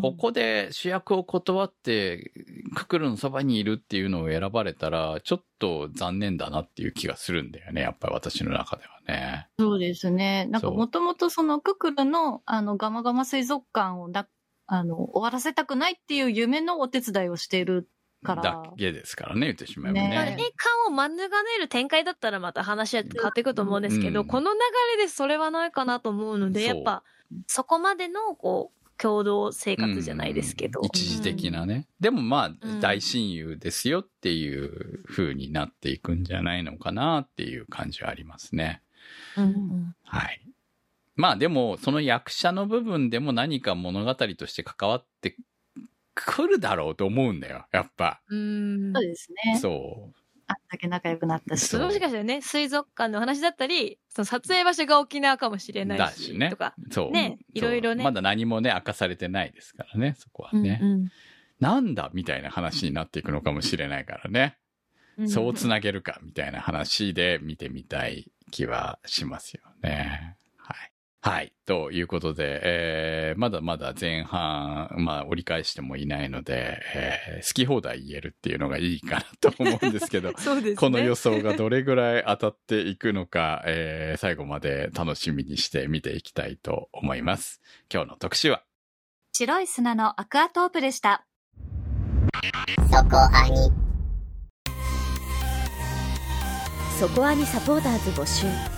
[SPEAKER 3] ここで主役を断って、ククルのそばにいるっていうのを選ばれたら、ちょっと残念だなっていう気がするんだよね。やっぱり私の中ではね。
[SPEAKER 4] そうですね。なんかもともとそのククルのあのガマガマ水族館をなあの終わらせたくないっていう夢のお手伝いをしているから。
[SPEAKER 3] だけですからね、言ってしまえばね。
[SPEAKER 4] ね
[SPEAKER 5] まあ、栄冠を免れる展開だったらまた話は変わっていくと思うんですけど、
[SPEAKER 3] うん
[SPEAKER 5] この流れでそれはないかなと思うので、やっぱ、そこまでの、こう、共同生活じゃないですけど。
[SPEAKER 3] うん一時的なね。でもまあ、
[SPEAKER 5] うん
[SPEAKER 3] 大親友ですよっていう風になっていくんじゃないのかなっていう感じはありますね。
[SPEAKER 5] うんうん
[SPEAKER 3] はい。まあでも、その役者の部分でも何か物語として関わってくるだろうと思うんだよ、やっぱ。
[SPEAKER 5] うん
[SPEAKER 4] そうですね。
[SPEAKER 3] そ
[SPEAKER 4] あんだけ仲良くなったし。
[SPEAKER 3] そう
[SPEAKER 5] もしかしたらね、水族館の話だったり、その撮影場所が沖縄かもしれ
[SPEAKER 3] う。
[SPEAKER 5] ないし、
[SPEAKER 3] だしね
[SPEAKER 5] とか。。
[SPEAKER 3] そう。
[SPEAKER 5] ねいろいろね
[SPEAKER 3] まだ何もね、明かされてないですからね、そこはね。
[SPEAKER 5] うん
[SPEAKER 3] なんだみたいな話になっていくのかもしれないからね。
[SPEAKER 5] うん
[SPEAKER 3] そうつなげるかみたいな話で見てみたい気はしますよね。はい。はい。ということで、えー、まだまだ前半、まあ折り返してもいないので、えー好き放題言えるっていうのがいいかなと思うんですけど、
[SPEAKER 5] ね。
[SPEAKER 3] この予想がどれぐらい当たっていくのか、えー最後まで楽しみにして見ていきたいと思います。今日の特集は、
[SPEAKER 6] 白い砂のアクアトープでした。
[SPEAKER 1] そこアニサポーターズ募集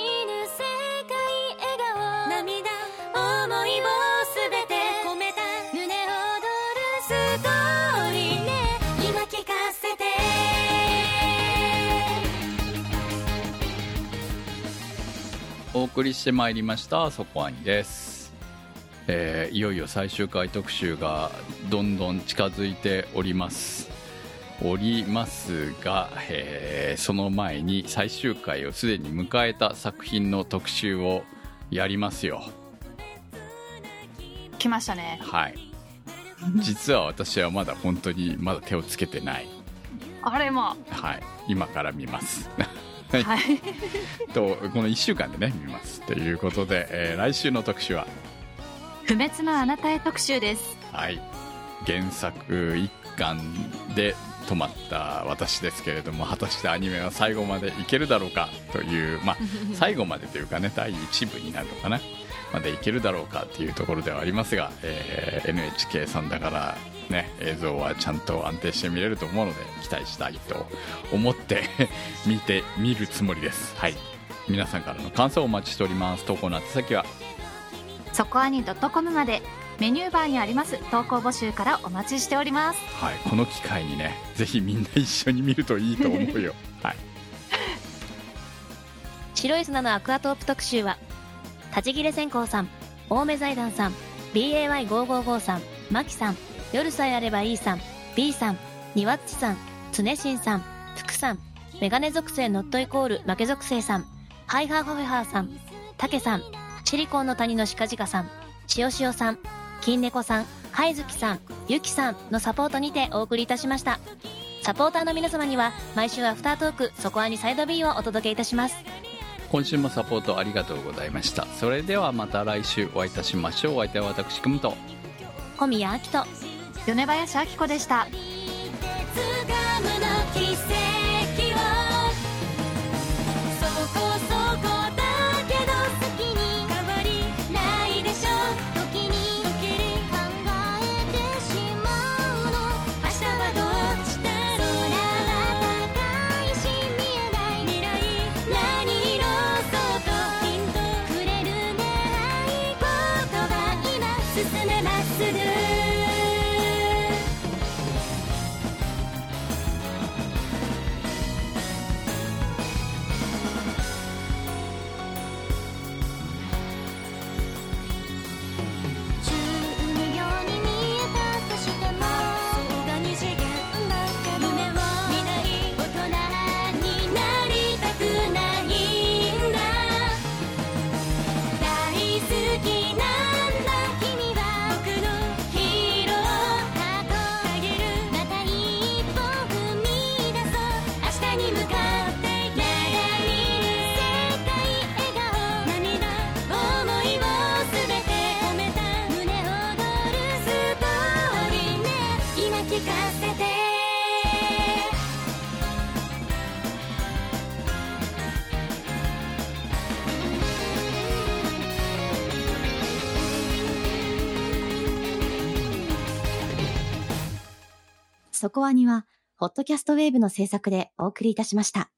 [SPEAKER 3] お送りしてまいりました、そこアニです。えーいよいよ最終回特集がどんどん近づいております。おりますが、えーその前に最終回をすでに迎えた作品の特集をやりますよ。
[SPEAKER 4] 来ましたね。
[SPEAKER 3] はい。実は私はまだ本当にまだ手をつけてない。
[SPEAKER 4] あれも。
[SPEAKER 3] はい。今から見ます。
[SPEAKER 4] はい。
[SPEAKER 3] と、この1週間でね、見ます。ということで、えー来週の特集は、
[SPEAKER 6] 不滅のあなたへ特集です。
[SPEAKER 3] はい。原作一巻で止まった私ですけれども、果たしてアニメは最後までいけるだろうかという、まあ、最後までというかね、第1部になるのかな。までいけるだろうかっていうところではありますが、えー NHK さんだからね、映像はちゃんと安定して見れると思うので、期待したいと思って 見てみるつもりです。はい。皆さんからの感想をお待ちしております。投稿の宛先は、
[SPEAKER 6] そこアニ .com までメニューバーにあります投稿募集からお待ちしております。
[SPEAKER 3] はい、この機会にね、ぜひみんな一緒に見るといいと思うよ。はい。
[SPEAKER 2] 白い砂のアクアトープ特集は、立ち切れ線香さん、青梅財団さん、
[SPEAKER 5] BAY555 さん、マキさん、夜さえあればいいさん、B さん、ニワッチさん、つねしんさん、福さん、メガネ属性ノットイコール負け属性さん、ハイハーファフェハーさん、タケさん、シリコンの谷の鹿鹿さん、しおしおさん、金猫さん、ハイズキさん、ゆきさんのサポートにてお送りいたしました。サポーターの皆様には毎週アフタートーク、そこアニサイド B をお届けいたします。
[SPEAKER 3] 今週もサポートありがとうございましたそれではまた来週お会いいたしましょうお相手は私くむと
[SPEAKER 5] 小宮明と、
[SPEAKER 2] 米林明子でした。
[SPEAKER 1] コアニは、ホットキャストウェーブの制作でお送りいたしました。